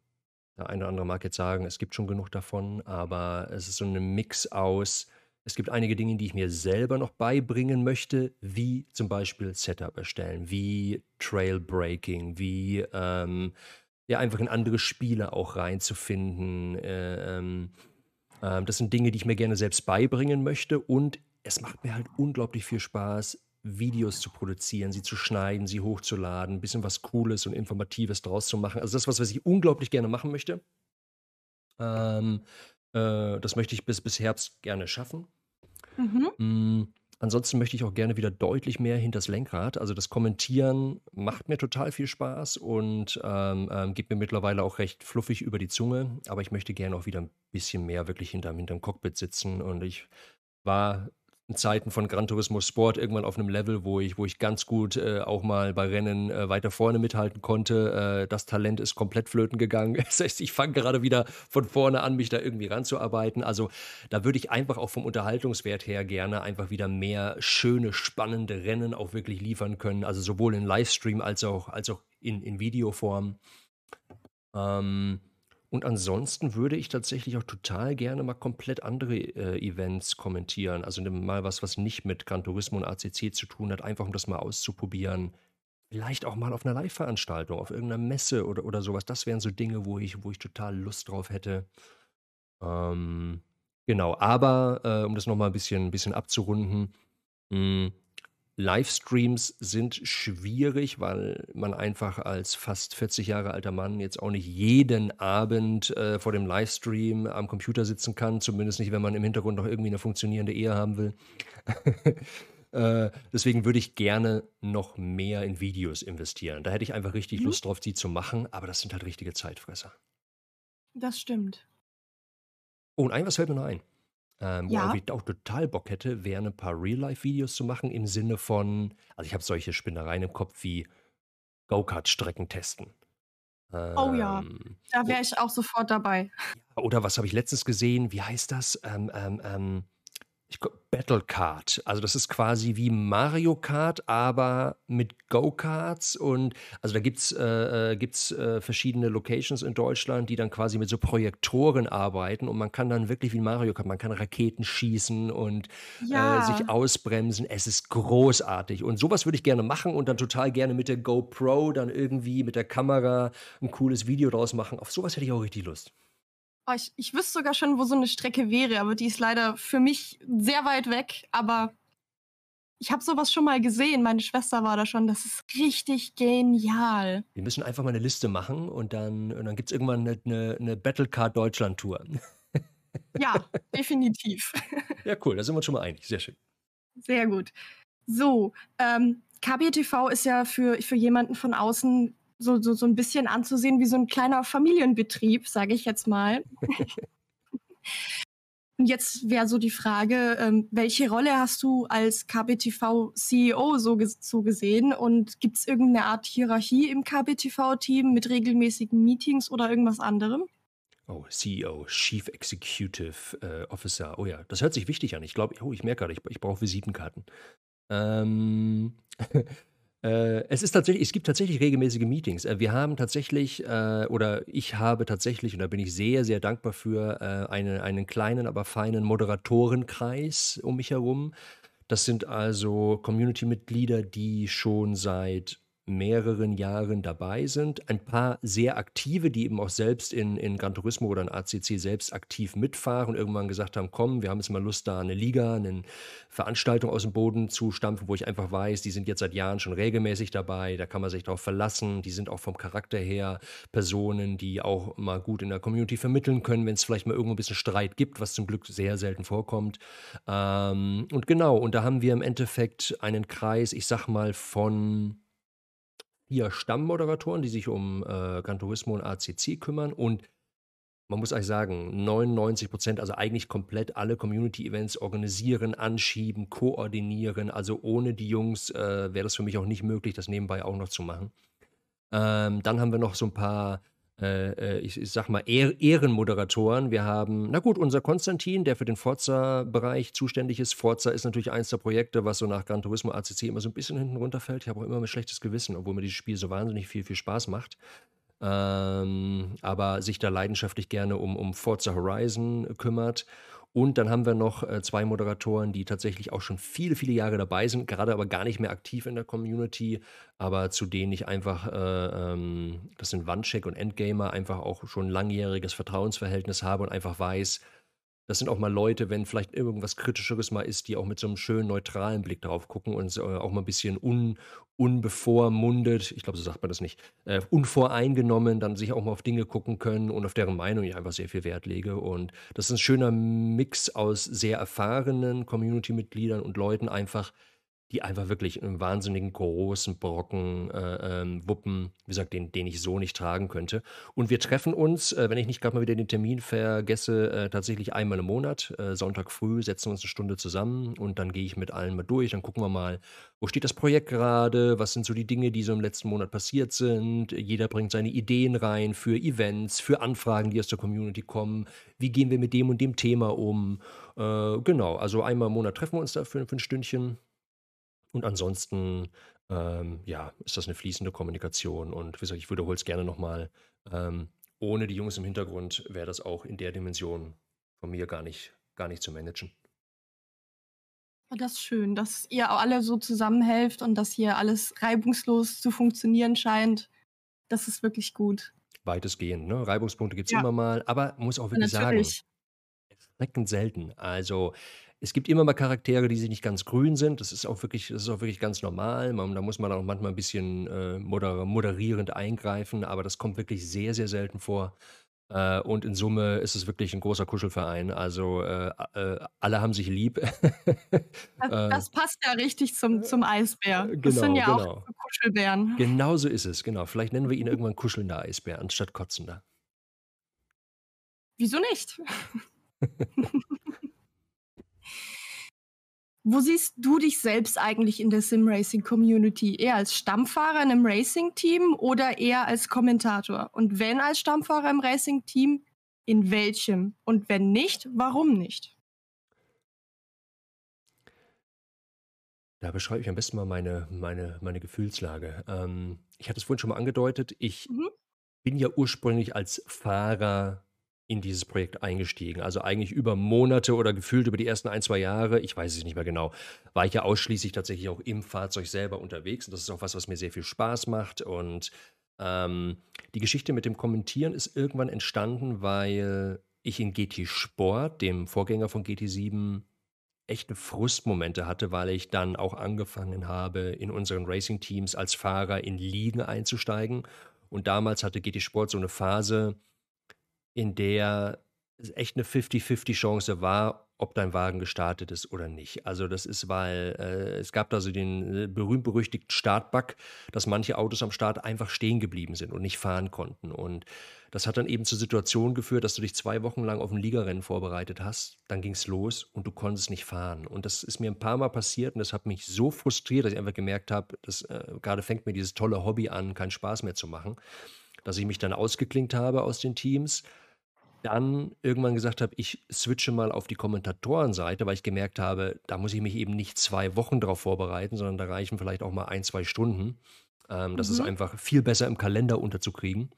[SPEAKER 1] der eine oder andere mag jetzt sagen, es gibt schon genug davon, aber es ist so ein Mix aus, es gibt einige Dinge, die ich mir selber noch beibringen möchte, wie zum Beispiel Setup erstellen, wie Trailbreaking, wie ähm, ja einfach in andere Spiele auch reinzufinden. Äh, ähm, ähm, das sind Dinge, die ich mir gerne selbst beibringen möchte und es macht mir halt unglaublich viel Spaß, Videos zu produzieren, sie zu schneiden, sie hochzuladen, ein bisschen was Cooles und Informatives draus zu machen. Also das, was, was ich unglaublich gerne machen möchte. Ähm, äh, das möchte ich bis, bis Herbst gerne schaffen.
[SPEAKER 2] Mhm.
[SPEAKER 1] Mm, ansonsten möchte ich auch gerne wieder deutlich mehr hinters Lenkrad. Also das Kommentieren macht mir total viel Spaß und ähm, ähm, geht mir mittlerweile auch recht fluffig über die Zunge. Aber ich möchte gerne auch wieder ein bisschen mehr wirklich hinterm, hinterm Cockpit sitzen. Und ich war Zeiten von Gran Turismo Sport irgendwann auf einem Level, wo ich, wo ich ganz gut äh, auch mal bei Rennen äh, weiter vorne mithalten konnte. Äh, das Talent ist komplett flöten gegangen. Das heißt, ich fange gerade wieder von vorne an, mich da irgendwie ranzuarbeiten. Also da würde ich einfach auch vom Unterhaltungswert her gerne einfach wieder mehr schöne, spannende Rennen auch wirklich liefern können. Also sowohl in Livestream als auch, als auch in, in Videoform. Ähm, und ansonsten würde ich tatsächlich auch total gerne mal komplett andere äh, Events kommentieren. Also mal was, was nicht mit Gran Turismo und ACC zu tun hat, einfach um das mal auszuprobieren. Vielleicht auch mal auf einer Live-Veranstaltung, auf irgendeiner Messe oder, oder sowas. Das wären so Dinge, wo ich, wo ich total Lust drauf hätte. Ähm, genau, aber äh, um das nochmal ein bisschen, ein bisschen abzurunden, mh, Livestreams sind schwierig, weil man einfach als fast 40 Jahre alter Mann jetzt auch nicht jeden Abend äh, vor dem Livestream am Computer sitzen kann, zumindest nicht, wenn man im Hintergrund noch irgendwie eine funktionierende Ehe haben will. Äh, deswegen würde ich gerne noch mehr in Videos investieren. Da hätte ich einfach richtig
[SPEAKER 2] Mhm.
[SPEAKER 1] Lust drauf, die zu machen, aber das sind halt richtige Zeitfresser.
[SPEAKER 2] Das stimmt.
[SPEAKER 1] Oh, und ein was fällt mir noch ein. Ähm, worauf
[SPEAKER 2] Ja.
[SPEAKER 1] ich auch total Bock hätte, wären ein paar Real-Life-Videos zu machen im Sinne von, also ich habe solche Spinnereien im Kopf wie Go-Kart-Strecken testen.
[SPEAKER 2] Oh ja,
[SPEAKER 1] Ähm,
[SPEAKER 2] da
[SPEAKER 1] o-
[SPEAKER 2] wäre ich auch sofort dabei.
[SPEAKER 1] oder was habe ich letztens gesehen? Wie heißt das? Ähm, ähm, ähm, ich, Battle Kart. Also das ist quasi wie Mario Kart, aber mit Go-Karts. Und also da gibt es äh, äh, gibt's, äh, verschiedene Locations in Deutschland, die dann quasi mit so Projektoren arbeiten. Und man kann dann wirklich wie Mario Kart, man kann Raketen schießen und äh, sich
[SPEAKER 2] Ja,
[SPEAKER 1] ausbremsen. Es ist großartig. Und sowas würde ich gerne machen und dann total gerne mit der GoPro dann irgendwie mit der Kamera ein cooles Video draus machen. Auf sowas hätte ich auch richtig Lust.
[SPEAKER 2] Oh, ich, ich wüsste sogar schon, wo so eine Strecke wäre, aber die ist leider für mich sehr weit weg. Aber ich habe sowas schon mal gesehen. Meine Schwester war da schon. Das ist richtig genial.
[SPEAKER 1] Wir müssen einfach mal eine Liste machen und dann, und dann gibt es irgendwann eine, eine, eine Battlecard Deutschland-Tour.
[SPEAKER 2] Ja, definitiv.
[SPEAKER 1] Ja, cool, da sind wir uns schon mal einig. Sehr schön.
[SPEAKER 2] Sehr gut. So, ähm, KBTV ist ja für, für jemanden von außen so, so, so ein bisschen anzusehen wie so ein kleiner Familienbetrieb, sage ich jetzt mal. Und jetzt wäre so die Frage, ähm, welche Rolle hast du als KBTV-CEO so, so gesehen? Und gibt es irgendeine Art Hierarchie im KBTV-Team mit regelmäßigen Meetings oder irgendwas anderem?
[SPEAKER 1] Oh, CEO, Chief Executive äh, Officer. Oh ja, das hört sich wichtig an. Ich glaube, oh, ich merke gerade, ich, ich brauche Visitenkarten. Ähm, äh, es ist tatsächlich, es gibt tatsächlich regelmäßige Meetings. Äh, wir haben tatsächlich, äh, oder ich habe tatsächlich, und da bin ich sehr, sehr dankbar für, äh, eine, einen kleinen, aber feinen Moderatorenkreis um mich herum. Das sind also Community-Mitglieder, die schon seit mehreren Jahren dabei sind. Ein paar sehr aktive, die eben auch selbst in, in Gran Turismo oder in ACC selbst aktiv mitfahren und irgendwann gesagt haben, komm, wir haben jetzt mal Lust, da eine Liga, eine Veranstaltung aus dem Boden zu stampfen, wo ich einfach weiß, die sind jetzt seit Jahren schon regelmäßig dabei, da kann man sich darauf verlassen, die sind auch vom Charakter her Personen, die auch mal gut in der Community vermitteln können, wenn es vielleicht mal irgendwo ein bisschen Streit gibt, was zum Glück sehr selten vorkommt. Ähm, und genau, und da haben wir im Endeffekt einen Kreis, ich sag mal, von vier Stammmoderatoren, die sich um äh, Gran Turismo und ACC kümmern und man muss eigentlich sagen, 99 Prozent, also eigentlich komplett alle Community-Events organisieren, anschieben, koordinieren. Also ohne die Jungs äh, wäre das für mich auch nicht möglich, das nebenbei auch noch zu machen. Ähm, dann haben wir noch so ein paar, äh, äh, ich, ich sag mal, Ehr Ehrenmoderatoren. Wir haben, na gut, unser Konstantin, der für den Forza-Bereich zuständig ist. Forza ist natürlich eins der Projekte, was so nach Gran Turismo ACC immer so ein bisschen hinten runterfällt. Ich habe auch immer ein schlechtes Gewissen, obwohl mir dieses Spiel so wahnsinnig viel, viel Spaß macht. Ähm, aber sich da leidenschaftlich gerne um, um Forza Horizon kümmert. Und dann haben wir noch äh, zwei Moderatoren, die tatsächlich auch schon viele, viele Jahre dabei sind, gerade aber gar nicht mehr aktiv in der Community, aber zu denen ich einfach, äh, ähm, das sind Wandcheck und Endgamer, einfach auch schon ein langjähriges Vertrauensverhältnis habe und einfach weiß, das sind auch mal Leute, wenn vielleicht irgendwas Kritischeres mal ist, die auch mit so einem schönen neutralen Blick drauf gucken und äh, auch mal ein bisschen un, unbevormundet, ich glaube, so sagt man das nicht, äh, unvoreingenommen dann sich auch mal auf Dinge gucken können und auf deren Meinung ich einfach sehr viel Wert lege. Und das ist ein schöner Mix aus sehr erfahrenen Community-Mitgliedern und Leuten einfach, die einfach wirklich einen wahnsinnigen großen Brocken äh, ähm, wuppen, wie gesagt, den, den ich so nicht tragen könnte. Und wir treffen uns, äh, wenn ich nicht gerade mal wieder den Termin vergesse, äh, tatsächlich einmal im Monat. Äh, Sonntag früh setzen wir uns eine Stunde zusammen und dann gehe ich mit allen mal durch. Dann gucken wir mal, wo steht das Projekt gerade, was sind so die Dinge, die so im letzten Monat passiert sind. Jeder bringt seine Ideen rein für Events, für Anfragen, die aus der Community kommen. Wie gehen wir mit dem und dem Thema um? Äh, genau, also einmal im Monat treffen wir uns da für, für ein Stündchen. Und ansonsten, ähm, ja, ist das eine fließende Kommunikation. Und wie gesagt, ich wiederhole es gerne nochmal. Ähm, ohne die Jungs im Hintergrund wäre das auch in der Dimension von mir gar nicht, gar nicht zu managen.
[SPEAKER 2] Oh, Das ist schön, dass ihr auch alle so zusammenhelft und dass hier alles reibungslos zu funktionieren scheint. Das ist wirklich gut.
[SPEAKER 1] Weitestgehend, ne? Reibungspunkte gibt es
[SPEAKER 2] Ja.
[SPEAKER 1] immer mal, aber muss auch wirklich sagen,
[SPEAKER 2] Natürlich.
[SPEAKER 1] erschreckend selten. Also es gibt immer mal Charaktere, die sich nicht ganz grün sind. Das ist auch wirklich, das ist auch wirklich ganz normal. Man, da muss man auch manchmal ein bisschen äh, moder moderierend eingreifen, aber das kommt wirklich sehr, sehr selten vor. Äh, und in Summe ist es wirklich ein großer Kuschelverein. Also äh, äh, alle haben sich lieb.
[SPEAKER 2] das, äh, das, passt ja richtig zum, zum Eisbär. Genau, das sind ja genau. auch Kuschelbären.
[SPEAKER 1] Genau so ist es, genau. Vielleicht nennen wir ihn irgendwann kuschelnder Eisbär anstatt kotzender.
[SPEAKER 2] Wieso nicht? Wo siehst du dich selbst eigentlich in der Sim-Racing-Community? Eher als Stammfahrer in einem Racing-Team oder eher als Kommentator? Und wenn als Stammfahrer im Racing-Team, in welchem? Und wenn nicht, warum nicht?
[SPEAKER 1] Da beschreibe ich am besten mal meine, meine, meine Gefühlslage. Ähm, ich hatte es vorhin schon mal angedeutet. Ich mhm. bin ja ursprünglich als Fahrer in dieses Projekt eingestiegen. Also eigentlich über Monate oder gefühlt über die ersten ein, zwei Jahre, ich weiß es nicht mehr genau, war ich ja ausschließlich tatsächlich auch im Fahrzeug selber unterwegs. Und das ist auch was, was mir sehr viel Spaß macht. Und ähm, die Geschichte mit dem Kommentieren ist irgendwann entstanden, weil ich in GT Sport, dem Vorgänger von GT7, echte Frustmomente hatte, weil ich dann auch angefangen habe, in unseren Racing-Teams als Fahrer in Ligen einzusteigen. Und damals hatte GT Sport so eine Phase, in der es echt eine 50-50 Chance war, ob dein Wagen gestartet ist oder nicht. Also das ist, weil äh, es gab da so den äh, berühmt-berüchtigten Startbug, dass manche Autos am Start einfach stehen geblieben sind und nicht fahren konnten. Und das hat dann eben zur Situation geführt, dass du dich zwei Wochen lang auf ein Ligarennen vorbereitet hast, dann ging es los und du konntest nicht fahren. Und das ist mir ein paar Mal passiert und das hat mich so frustriert, dass ich einfach gemerkt habe, dass äh, gerade fängt mir dieses tolle Hobby an, keinen Spaß mehr zu machen, dass ich mich dann ausgeklinkt habe aus den Teams dann irgendwann gesagt habe, ich switche mal auf die Kommentatorenseite, weil ich gemerkt habe, da muss ich mich eben nicht zwei Wochen darauf vorbereiten, sondern da reichen vielleicht auch mal ein, zwei Stunden. Ähm, das mhm. ist einfach viel besser im Kalender unterzukriegen.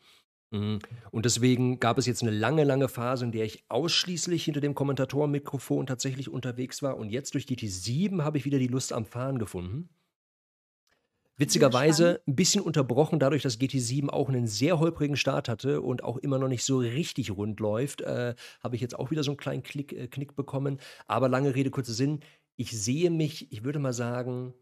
[SPEAKER 1] Mhm. Und deswegen gab es jetzt eine lange, lange Phase, in der ich ausschließlich hinter dem Kommentatorenmikrofon tatsächlich unterwegs war. Und jetzt durch GT7 habe ich wieder die Lust am Fahren gefunden. Witzigerweise ein bisschen unterbrochen dadurch, dass GT7 auch einen sehr holprigen Start hatte und auch immer noch nicht so richtig rund läuft, äh, habe ich jetzt auch wieder so einen kleinen Klick, äh, Knick bekommen. Aber lange Rede, kurzer Sinn. Ich sehe mich, ich würde mal sagen,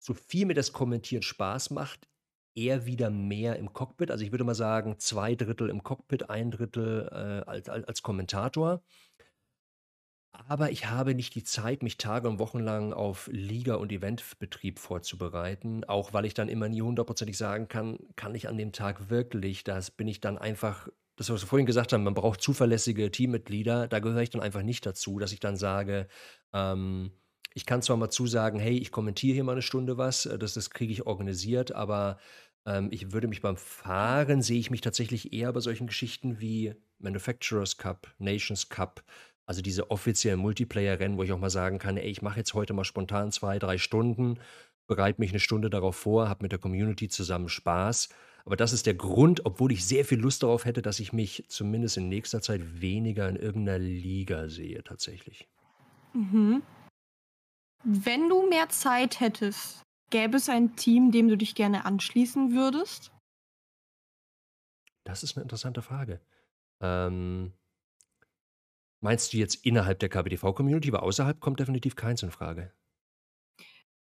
[SPEAKER 1] so viel mir das Kommentieren Spaß macht, eher wieder mehr im Cockpit. Also ich würde mal sagen, zwei Drittel im Cockpit, ein Drittel äh, als, als Kommentator. Aber ich habe nicht die Zeit, mich Tage und Wochen lang auf Liga und Eventbetrieb vorzubereiten, auch weil ich dann immer nie hundertprozentig sagen kann, kann ich an dem Tag wirklich, das? Bin ich dann einfach das, was wir vorhin gesagt haben, man braucht zuverlässige Teammitglieder, da gehöre ich dann einfach nicht dazu, dass ich dann sage, ähm, ich kann zwar mal zusagen, hey, ich kommentiere hier mal eine Stunde was, äh, das das kriege ich organisiert, aber, ähm, ich würde mich beim Fahren sehe ich mich tatsächlich eher bei solchen Geschichten wie Manufacturers Cup, Nations Cup also diese offiziellen Multiplayer-Rennen, wo ich auch mal sagen kann, ey, ich mache jetzt heute mal spontan zwei, drei Stunden, bereite mich eine Stunde darauf vor, habe mit der Community zusammen Spaß. Aber das ist der Grund, obwohl ich sehr viel Lust darauf hätte, dass ich mich zumindest in nächster Zeit weniger in irgendeiner Liga sehe, tatsächlich.
[SPEAKER 2] Mhm. Wenn du mehr Zeit hättest, gäbe es ein Team, dem du dich gerne anschließen würdest?
[SPEAKER 1] Das ist eine interessante Frage. Ähm, Meinst du jetzt innerhalb der KBTV-Community, aber außerhalb kommt definitiv keins in Frage?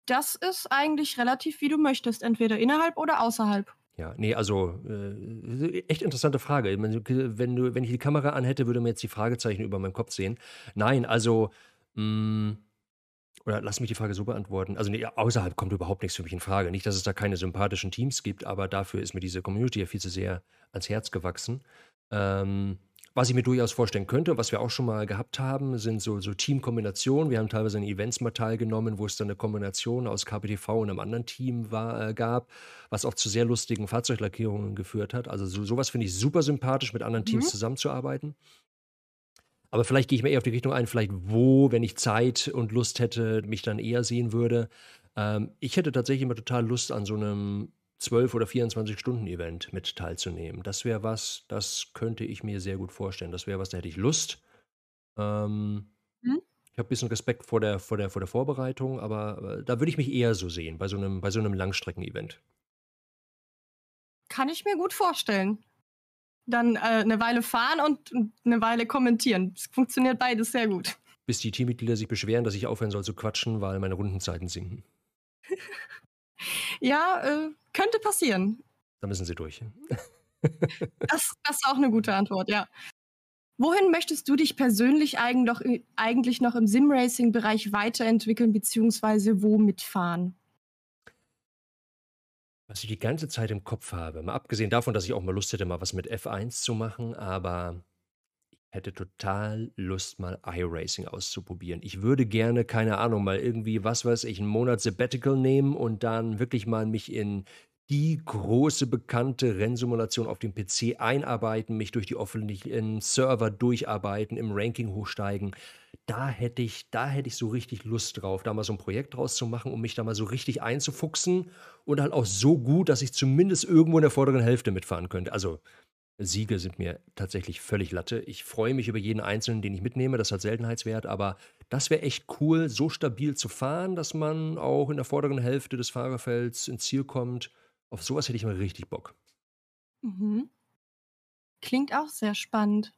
[SPEAKER 2] Das ist eigentlich relativ, wie du möchtest, entweder innerhalb oder außerhalb.
[SPEAKER 1] Ja, nee, also äh, echt interessante Frage. Wenn, du, wenn ich die Kamera anhätte, würde man jetzt die Fragezeichen über meinem Kopf sehen. Nein, also, mh, mm, oder lass mich die Frage so beantworten. Also nee, außerhalb kommt überhaupt nichts für mich in Frage. Nicht, dass es da keine sympathischen Teams gibt, aber dafür ist mir diese Community ja viel zu sehr ans Herz gewachsen. Ähm, was ich mir durchaus vorstellen könnte, was wir auch schon mal gehabt haben, sind so, so Teamkombinationen. Wir haben teilweise in Events mal teilgenommen, wo es dann eine Kombination aus KPTV und einem anderen Team war, äh, gab, was auch zu sehr lustigen Fahrzeuglackierungen geführt hat. Also so, sowas finde ich super sympathisch, mit anderen Teams mhm. zusammenzuarbeiten. Aber vielleicht gehe ich mir eher auf die Richtung ein, vielleicht wo, wenn ich Zeit und Lust hätte, mich dann eher sehen würde. Ähm, ich hätte tatsächlich immer total Lust an so einem 12 oder 24 Stunden Event mit teilzunehmen. Das wäre was, das könnte ich mir sehr gut vorstellen. Das wäre was, da hätte ich Lust. Ähm, mhm. Ich habe ein bisschen Respekt vor der, vor der, vor der Vorbereitung, aber, aber da würde ich mich eher so sehen, bei so einem, bei so einem Langstrecken-Event.
[SPEAKER 2] Kann ich mir gut vorstellen. Dann äh, eine Weile fahren und eine Weile kommentieren. Es funktioniert beides sehr gut.
[SPEAKER 1] Bis die Teammitglieder sich beschweren, dass ich aufhören soll zu quatschen, weil meine Rundenzeiten sinken.
[SPEAKER 2] Ja, äh, könnte passieren.
[SPEAKER 1] Da müssen sie durch.
[SPEAKER 2] das, das ist auch eine gute Antwort, ja. Wohin möchtest du dich persönlich eigentlich noch im Sim-Racing-Bereich weiterentwickeln, beziehungsweise wo mitfahren?
[SPEAKER 1] Was ich die ganze Zeit im Kopf habe, mal abgesehen davon, dass ich auch mal Lust hätte, mal was mit F1 zu machen, aber hätte total Lust, mal iRacing auszuprobieren. Ich würde gerne, keine Ahnung, mal irgendwie, was weiß ich, einen Monat Sabbatical nehmen und dann wirklich mal mich in die große bekannte Rennsimulation auf dem PC einarbeiten, mich durch die offenen Server durcharbeiten, im Ranking hochsteigen. Da hätte ich, da hätte ich so richtig Lust drauf, da mal so ein Projekt draus zu machen, um mich da mal so richtig einzufuchsen und halt auch so gut, dass ich zumindest irgendwo in der vorderen Hälfte mitfahren könnte. Also Siege sind mir tatsächlich völlig Latte. Ich freue mich über jeden einzelnen, den ich mitnehme. Das hat Seltenheitswert, aber das wäre echt cool, so stabil zu fahren, dass man auch in der vorderen Hälfte des Fahrerfelds ins Ziel kommt. Auf sowas hätte ich mal richtig Bock.
[SPEAKER 2] Mhm. Klingt auch sehr spannend.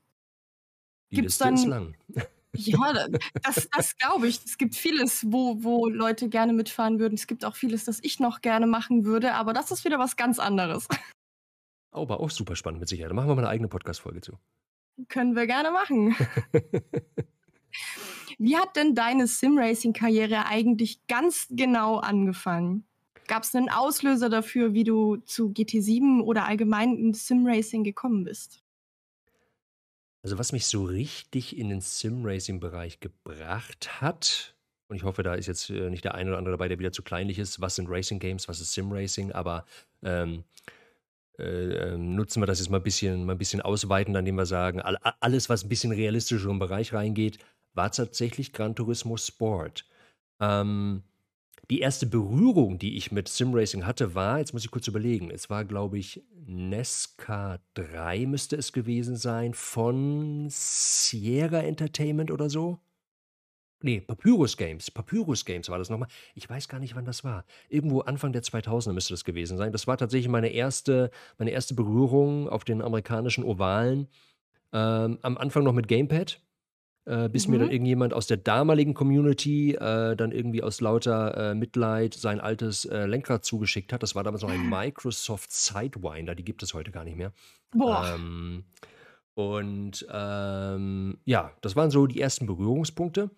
[SPEAKER 1] Die Gibt's Liste dann, ist lang.
[SPEAKER 2] Ja, das, das glaube ich. Es gibt vieles, wo, wo Leute gerne mitfahren würden. Es gibt auch vieles, das ich noch gerne machen würde, aber das ist wieder was ganz anderes.
[SPEAKER 1] Oh, aber auch super spannend mit Sicherheit. Da machen wir mal eine eigene Podcast-Folge zu.
[SPEAKER 2] Können wir gerne machen. Wie hat denn deine Sim-Racing-Karriere eigentlich ganz genau angefangen? Gab es einen Auslöser dafür, wie du zu GT7 oder allgemein in Sim-Racing gekommen bist?
[SPEAKER 1] Also was mich so richtig in den Sim-Racing-Bereich gebracht hat, und ich hoffe, da ist jetzt äh, nicht der eine oder andere dabei, der wieder zu kleinlich ist, was sind Racing-Games, was ist Sim-Racing, aber ähm, äh, ähm, nutzen wir das jetzt mal ein bisschen, mal ein bisschen ausweiten, indem wir sagen, all, alles, was ein bisschen realistischer im Bereich reingeht, war tatsächlich Gran Turismo Sport. Ähm, die erste Berührung, die ich mit Simracing hatte, war, jetzt muss ich kurz überlegen, es war, glaube ich, Nesca 3 müsste es gewesen sein, von Sierra Entertainment oder so. Nee, Papyrus Games. Papyrus Games war das nochmal. Ich weiß gar nicht, wann das war. Irgendwo Anfang der 2000er müsste das gewesen sein. Das war tatsächlich meine erste, meine erste Berührung auf den amerikanischen Ovalen. Ähm, am Anfang noch mit Gamepad äh, bis mhm. mir dann irgendjemand aus der damaligen Community äh, dann irgendwie aus lauter äh, Mitleid sein altes äh, Lenkrad zugeschickt hat. Das war damals noch ein Microsoft Sidewinder, die gibt es heute gar nicht mehr. Boah. Ähm, und ähm, ja, das waren so die ersten Berührungspunkte.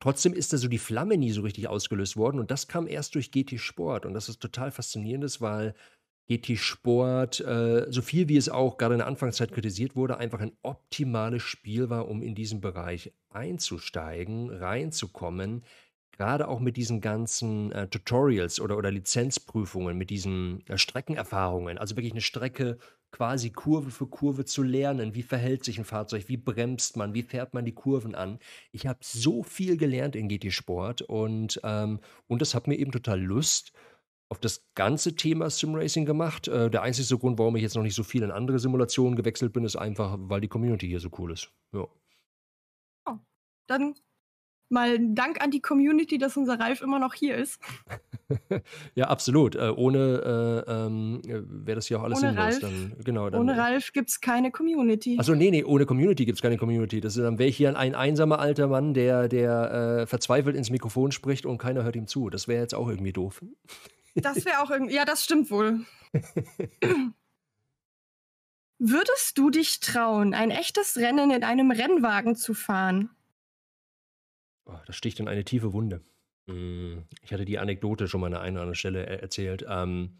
[SPEAKER 1] Trotzdem ist da so die Flamme nie so richtig ausgelöst worden und das kam erst durch GT Sport und das ist total faszinierend, weil GT-Sport, äh, so viel wie es auch gerade in der Anfangszeit kritisiert wurde, einfach ein optimales Spiel war, um in diesen Bereich einzusteigen, reinzukommen. Gerade auch mit diesen ganzen äh, Tutorials oder, oder Lizenzprüfungen, mit diesen äh, Streckenerfahrungen, also wirklich eine Strecke quasi Kurve für Kurve zu lernen. Wie verhält sich ein Fahrzeug? Wie bremst man? Wie fährt man die Kurven an? Ich habe so viel gelernt in GT Sport und, ähm, und das hat mir eben total Lust auf das ganze Thema Simracing gemacht. Äh, der einzige Grund, warum ich jetzt noch nicht so viel in andere Simulationen gewechselt bin, ist einfach, weil die Community hier so cool ist. Ja.
[SPEAKER 2] Oh, dann mal Dank an die Community, dass unser Ralf immer noch hier ist.
[SPEAKER 1] ja, absolut. Äh, ohne äh, ähm, wäre das ja auch alles ohne sinnlos.
[SPEAKER 2] Ralf, dann, genau, dann, ohne Ralf gibt es keine Community.
[SPEAKER 1] Achso, nee, nee, ohne Community gibt es keine Community. Das, dann wäre ich hier ein einsamer alter Mann, der, der äh, verzweifelt ins Mikrofon spricht und keiner hört ihm zu. Das wäre jetzt auch irgendwie doof.
[SPEAKER 2] Das wäre auch irgendwie. Ja, das stimmt wohl. Würdest du dich trauen, ein echtes Rennen in einem Rennwagen zu fahren?
[SPEAKER 1] Oh, das sticht in eine tiefe Wunde. Hm, ich hatte die Anekdote schon mal an einer anderen Stelle erzählt. Ähm,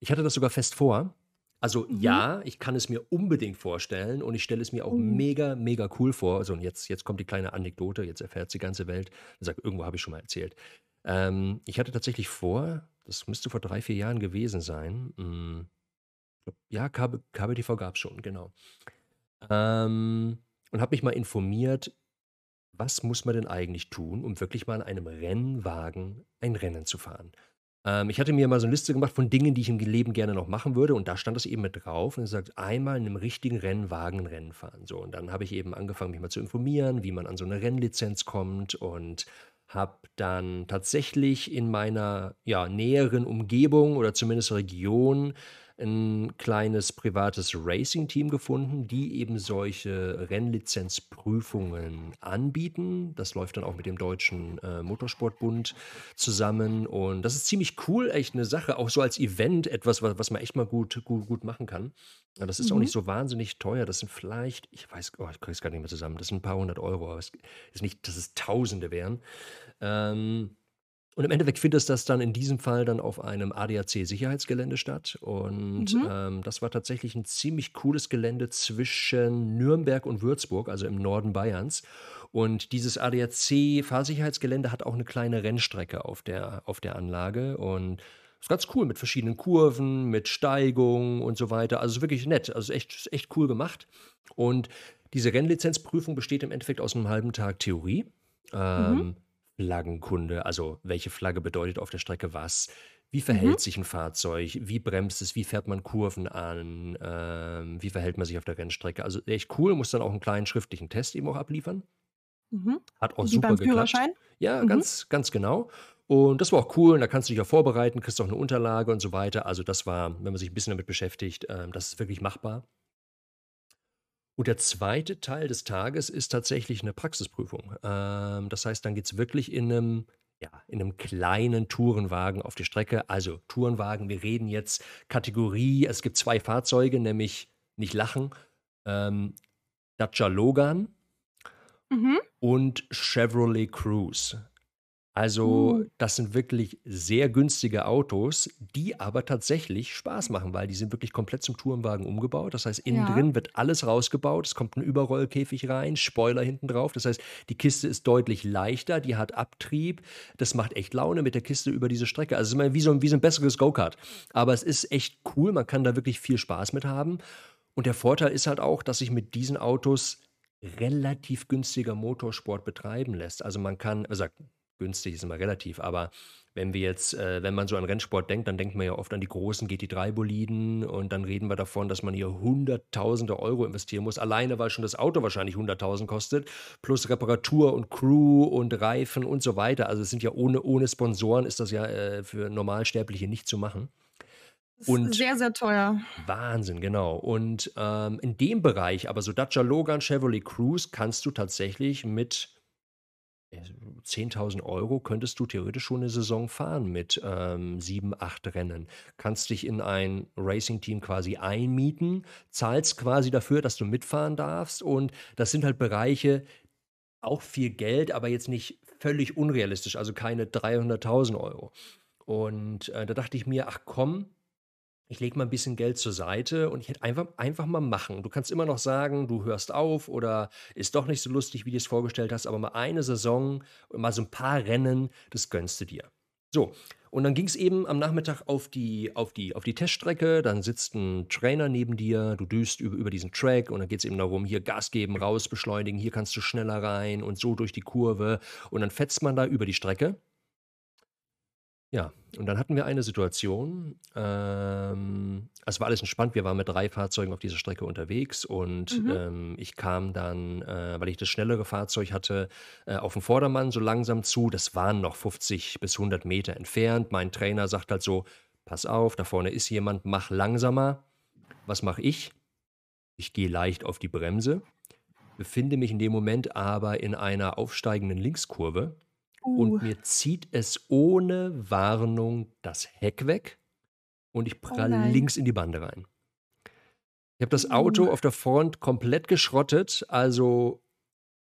[SPEAKER 1] ich hatte das sogar fest vor. Also mhm. ja, ich kann es mir unbedingt vorstellen und ich stelle es mir auch mhm. mega, mega cool vor. Also und jetzt, jetzt kommt die kleine Anekdote, jetzt erfährt es die ganze Welt. Ich sage, irgendwo habe ich schon mal erzählt. Ähm, ich hatte tatsächlich vor, das müsste vor drei, vier Jahren gewesen sein. Hm, ja, Kabel, KBTV gab es schon, genau. Ähm, und habe mich mal informiert, was muss man denn eigentlich tun, um wirklich mal in einem Rennwagen ein Rennen zu fahren. Ähm, ich hatte mir mal so eine Liste gemacht von Dingen, die ich im Leben gerne noch machen würde und da stand das eben mit drauf und es sagt, einmal in einem richtigen Rennwagen ein Rennen fahren. So, und dann habe ich eben angefangen, mich mal zu informieren, wie man an so eine Rennlizenz kommt und habe dann tatsächlich in meiner ja, näheren Umgebung oder zumindest Region ein kleines privates Racing-Team gefunden, die eben solche Rennlizenzprüfungen anbieten. Das läuft dann auch mit dem Deutschen äh, Motorsportbund zusammen. Und das ist ziemlich cool, echt eine Sache, auch so als Event, etwas, was, was man echt mal gut, gut, gut machen kann. Ja, das ist auch nicht mhm. so wahnsinnig teuer. Das sind vielleicht, ich weiß, oh, ich kriege es gar nicht mehr zusammen, das sind ein paar hundert Euro, aber es ist nicht, dass es Tausende wären. Ähm, und im Endeffekt findet das dann in diesem Fall dann auf einem ADAC-Sicherheitsgelände statt. Und Mhm. ähm, das war tatsächlich ein ziemlich cooles Gelände zwischen Nürnberg und Würzburg, also im Norden Bayerns. Und dieses ADAC-Fahrsicherheitsgelände hat auch eine kleine Rennstrecke auf der, auf der Anlage. Und ist ganz cool mit verschiedenen Kurven, mit Steigung und so weiter. Also wirklich nett. Also echt, echt cool gemacht. Und diese Rennlizenzprüfung besteht im Endeffekt aus einem halben Tag Theorie. Mhm. Ähm, mhm. Flaggenkunde, also welche Flagge bedeutet auf der Strecke was, wie verhält mhm. sich ein Fahrzeug, wie bremst es, wie fährt man Kurven an, ähm, wie verhält man sich auf der Rennstrecke. Also echt cool, muss dann auch einen kleinen schriftlichen Test eben auch abliefern. Mhm. Hat auch wie super beim geklappt. Führerschein? Ja, mhm. ganz, ganz genau. Und das war auch cool. Und da kannst du dich auch vorbereiten, kriegst auch eine Unterlage und so weiter. Also das war, wenn man sich ein bisschen damit beschäftigt, ähm, das ist wirklich machbar. Und der zweite Teil des Tages ist tatsächlich eine Praxisprüfung. Ähm, das heißt, dann geht es wirklich in einem, ja, in einem kleinen Tourenwagen auf die Strecke. Also Tourenwagen, wir reden jetzt Kategorie, es gibt zwei Fahrzeuge, nämlich nicht lachen, ähm, Dacia Logan mhm. und Chevrolet Cruise. Also, Uh. das sind wirklich sehr günstige Autos, die aber tatsächlich Spaß machen, weil die sind wirklich komplett zum Tourenwagen umgebaut. Das heißt, innen Ja. drin wird alles rausgebaut. Es kommt ein Überrollkäfig rein, Spoiler hinten drauf. Das heißt, die Kiste ist deutlich leichter, die hat Abtrieb. Das macht echt Laune mit der Kiste über diese Strecke. Also, es ist wie so, ein- wie so ein besseres Go-Kart. Aber es ist echt cool. Man kann da wirklich viel Spaß mit haben. Und der Vorteil ist halt auch, dass sich mit diesen Autos relativ günstiger Motorsport betreiben lässt. Also man kann, also günstig ist immer relativ, aber wenn wir jetzt, äh, wenn man so an Rennsport denkt, dann denkt man ja oft an die großen GT3-Boliden und dann reden wir davon, dass man hier Hunderttausende Euro investieren muss, alleine weil schon das Auto wahrscheinlich 100.000 kostet, plus Reparatur und Crew und Reifen und so weiter. Also es sind ja ohne, ohne Sponsoren ist das ja äh, für Normalsterbliche nicht zu machen.
[SPEAKER 2] Und sehr, sehr teuer.
[SPEAKER 1] Wahnsinn, genau. Und ähm, in dem Bereich, aber so Dacia Logan, Chevrolet Cruise, kannst du tatsächlich mit 10.000 Euro könntest du theoretisch schon eine Saison fahren mit ähm, sieben, acht Rennen. Kannst dich in ein Racing-Team quasi einmieten, zahlst quasi dafür, dass du mitfahren darfst. Und das sind halt Bereiche, auch viel Geld, aber jetzt nicht völlig unrealistisch, also keine 300.000 Euro. Und äh, da dachte ich mir, ach komm, ich lege mal ein bisschen Geld zur Seite und ich hätte einfach, einfach mal machen. Du kannst immer noch sagen, du hörst auf oder ist doch nicht so lustig, wie du es vorgestellt hast, aber mal eine Saison, mal so ein paar Rennen, das gönnst du dir. So, und dann ging es eben am Nachmittag auf die, auf, die, auf die Teststrecke, dann sitzt ein Trainer neben dir, du düst über, über diesen Track und dann geht es eben darum, hier Gas geben, raus, beschleunigen, hier kannst du schneller rein und so durch die Kurve und dann fetzt man da über die Strecke ja, und dann hatten wir eine Situation, ähm, es war alles entspannt, wir waren mit drei Fahrzeugen auf dieser Strecke unterwegs und Mhm. ähm, ich kam dann, äh, weil ich das schnellere Fahrzeug hatte, äh, auf den Vordermann so langsam zu. Das waren noch 50 bis 100 Meter entfernt. Mein Trainer sagt halt so, pass auf, da vorne ist jemand, mach langsamer. Was mache ich? Ich gehe leicht auf die Bremse, befinde mich in dem Moment aber in einer aufsteigenden Linkskurve und uh. mir zieht es ohne Warnung das Heck weg und ich Oh pralle links in die Bande rein. Ich habe das Auto Uh. auf der Front komplett geschrottet, also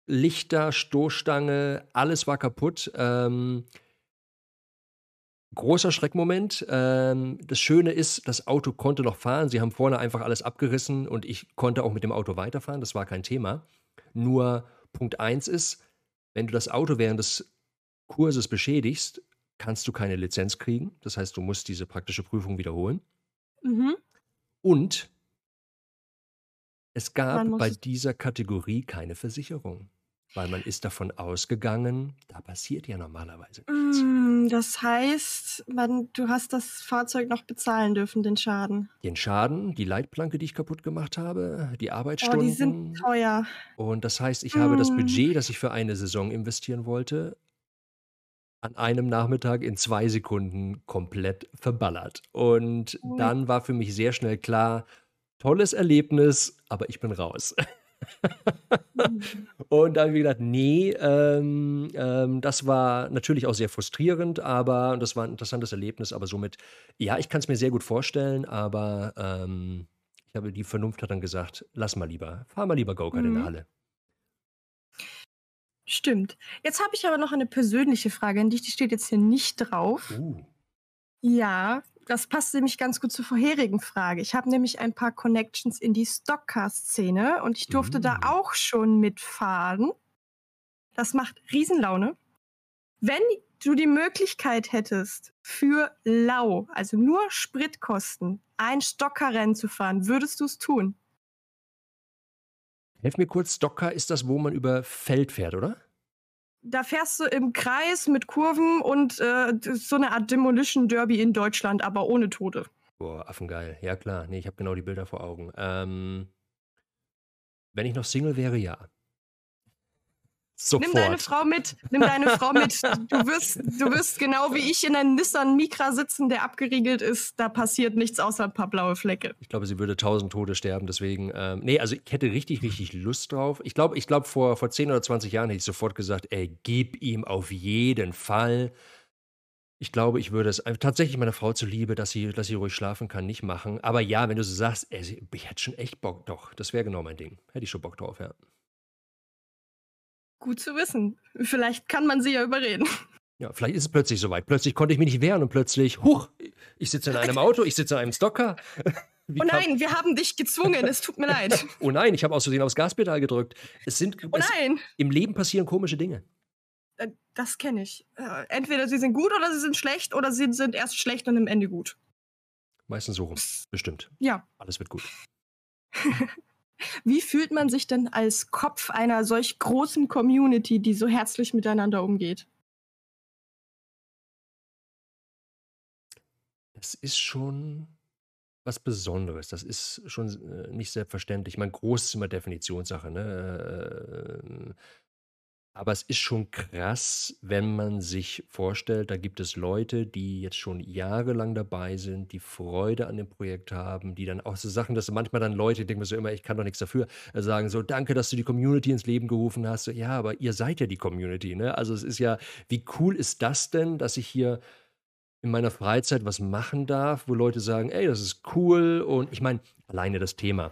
[SPEAKER 1] Lichter, Stoßstange, alles war kaputt. Ähm, großer Schreckmoment. Ähm, das Schöne ist, das Auto konnte noch fahren. Sie haben vorne einfach alles abgerissen und ich konnte auch mit dem Auto weiterfahren. Das war kein Thema. Nur Punkt 1 ist, wenn du das Auto während des Kurses beschädigst, kannst du keine Lizenz kriegen. Das heißt, du musst diese praktische Prüfung wiederholen. Mhm. Und es gab bei dieser Kategorie keine Versicherung, weil man ist davon ausgegangen, da passiert ja normalerweise nichts.
[SPEAKER 2] Mm, das heißt, man, du hast das Fahrzeug noch bezahlen dürfen, den Schaden.
[SPEAKER 1] Den Schaden, die Leitplanke, die ich kaputt gemacht habe, die Arbeitsstunden. Oh, die
[SPEAKER 2] sind teuer.
[SPEAKER 1] Und das heißt, ich habe das mm. Budget, das ich für eine Saison investieren wollte, an einem Nachmittag in zwei Sekunden komplett verballert. Und dann war für mich sehr schnell klar, tolles Erlebnis, aber ich bin raus. Mhm. und da habe ich mir gedacht, nee, ähm, ähm, das war natürlich auch sehr frustrierend, aber das war ein interessantes Erlebnis, aber somit, ja, ich kann es mir sehr gut vorstellen, aber ähm, ich habe, die Vernunft hat dann gesagt, lass mal lieber, fahr mal lieber Go-Kart in der
[SPEAKER 2] Mhm.
[SPEAKER 1] Halle.
[SPEAKER 2] Stimmt. Jetzt habe ich aber noch eine persönliche Frage an dich, die steht jetzt hier nicht drauf.
[SPEAKER 1] Uh,
[SPEAKER 2] Ja, das passt nämlich ganz gut zur vorherigen Frage. Ich habe nämlich ein paar Connections in die Stockcar-Szene und ich durfte da
[SPEAKER 1] Mm.
[SPEAKER 2] auch schon mitfahren. Das macht Riesenlaune. Wenn du die Möglichkeit hättest, für lau, also nur Spritkosten, ein Stockerrennen zu fahren, würdest du es tun?
[SPEAKER 1] Helf mir kurz, Stocker ist das, wo man über Feld fährt, oder?
[SPEAKER 2] Da fährst du im Kreis mit Kurven und äh, so eine Art Demolition Derby in Deutschland, aber ohne Tote.
[SPEAKER 1] Boah, affengeil. Ja, klar. Nee, ich habe genau die Bilder vor Augen. Ähm, wenn ich noch Single wäre, ja.
[SPEAKER 2] Nimm deine
[SPEAKER 1] Sofort.
[SPEAKER 2] Frau mit, nimm deine Frau mit. Du wirst, du wirst genau wie ich in einem Nissan Micra sitzen, der abgeriegelt ist. Da passiert nichts außer ein paar blaue Flecke.
[SPEAKER 1] Ich glaube, sie würde tausend Tode sterben, deswegen. Ähm, nee, also ich hätte richtig, richtig Lust drauf. Ich glaube, ich glaube, vor, vor 10 oder 20 Jahren hätte ich sofort gesagt, ey, gib ihm auf jeden Fall. Ich glaube, ich würde es tatsächlich meiner Frau zuliebe, dass sie, dass sie ruhig schlafen kann, nicht machen. Aber ja, wenn du so sagst, ey, ich hätte schon echt Bock, doch, das wäre genau mein Ding. Hätte ich schon Bock drauf, ja.
[SPEAKER 2] Gut zu wissen. Vielleicht kann man sie ja überreden.
[SPEAKER 1] Ja, vielleicht ist es plötzlich soweit. Plötzlich konnte ich mich nicht wehren und plötzlich, huch, ich sitze in einem Auto, ich sitze in einem Stocker. Wie
[SPEAKER 2] Oh nein, wir haben dich gezwungen. Es tut mir leid.
[SPEAKER 1] Oh nein, ich habe aus Versehen aufs Gaspedal gedrückt. Es sind
[SPEAKER 2] Oh
[SPEAKER 1] es,
[SPEAKER 2] nein.
[SPEAKER 1] im Leben passieren komische Dinge.
[SPEAKER 2] Äh, Das kenne ich. Äh, Entweder sie sind gut oder sie sind schlecht oder sie sind erst schlecht und am Ende gut.
[SPEAKER 1] Meistens so rum. Bestimmt.
[SPEAKER 2] Ja.
[SPEAKER 1] Alles wird gut.
[SPEAKER 2] Wie fühlt man sich denn als Kopf einer solch großen Community, die so herzlich miteinander umgeht?
[SPEAKER 1] Das ist schon was Besonderes. Das ist schon äh, nicht selbstverständlich. Ich meine, groß ist immer Definitionssache, ne? Aber es ist schon krass, wenn man sich vorstellt, da gibt es Leute, die jetzt schon jahrelang dabei sind, die Freude an dem Projekt haben, die dann auch so Sachen, dass manchmal dann Leute, ich denke mir so immer, ich kann doch nichts dafür, äh, sagen so, danke, dass du die Community ins Leben gerufen hast. So, ja, aber ihr seid ja die Community, ne? Also es ist ja, wie cool ist das denn, dass ich hier in meiner Freizeit was machen darf, wo Leute sagen, ey, das ist cool. Und ich meine, alleine das Thema.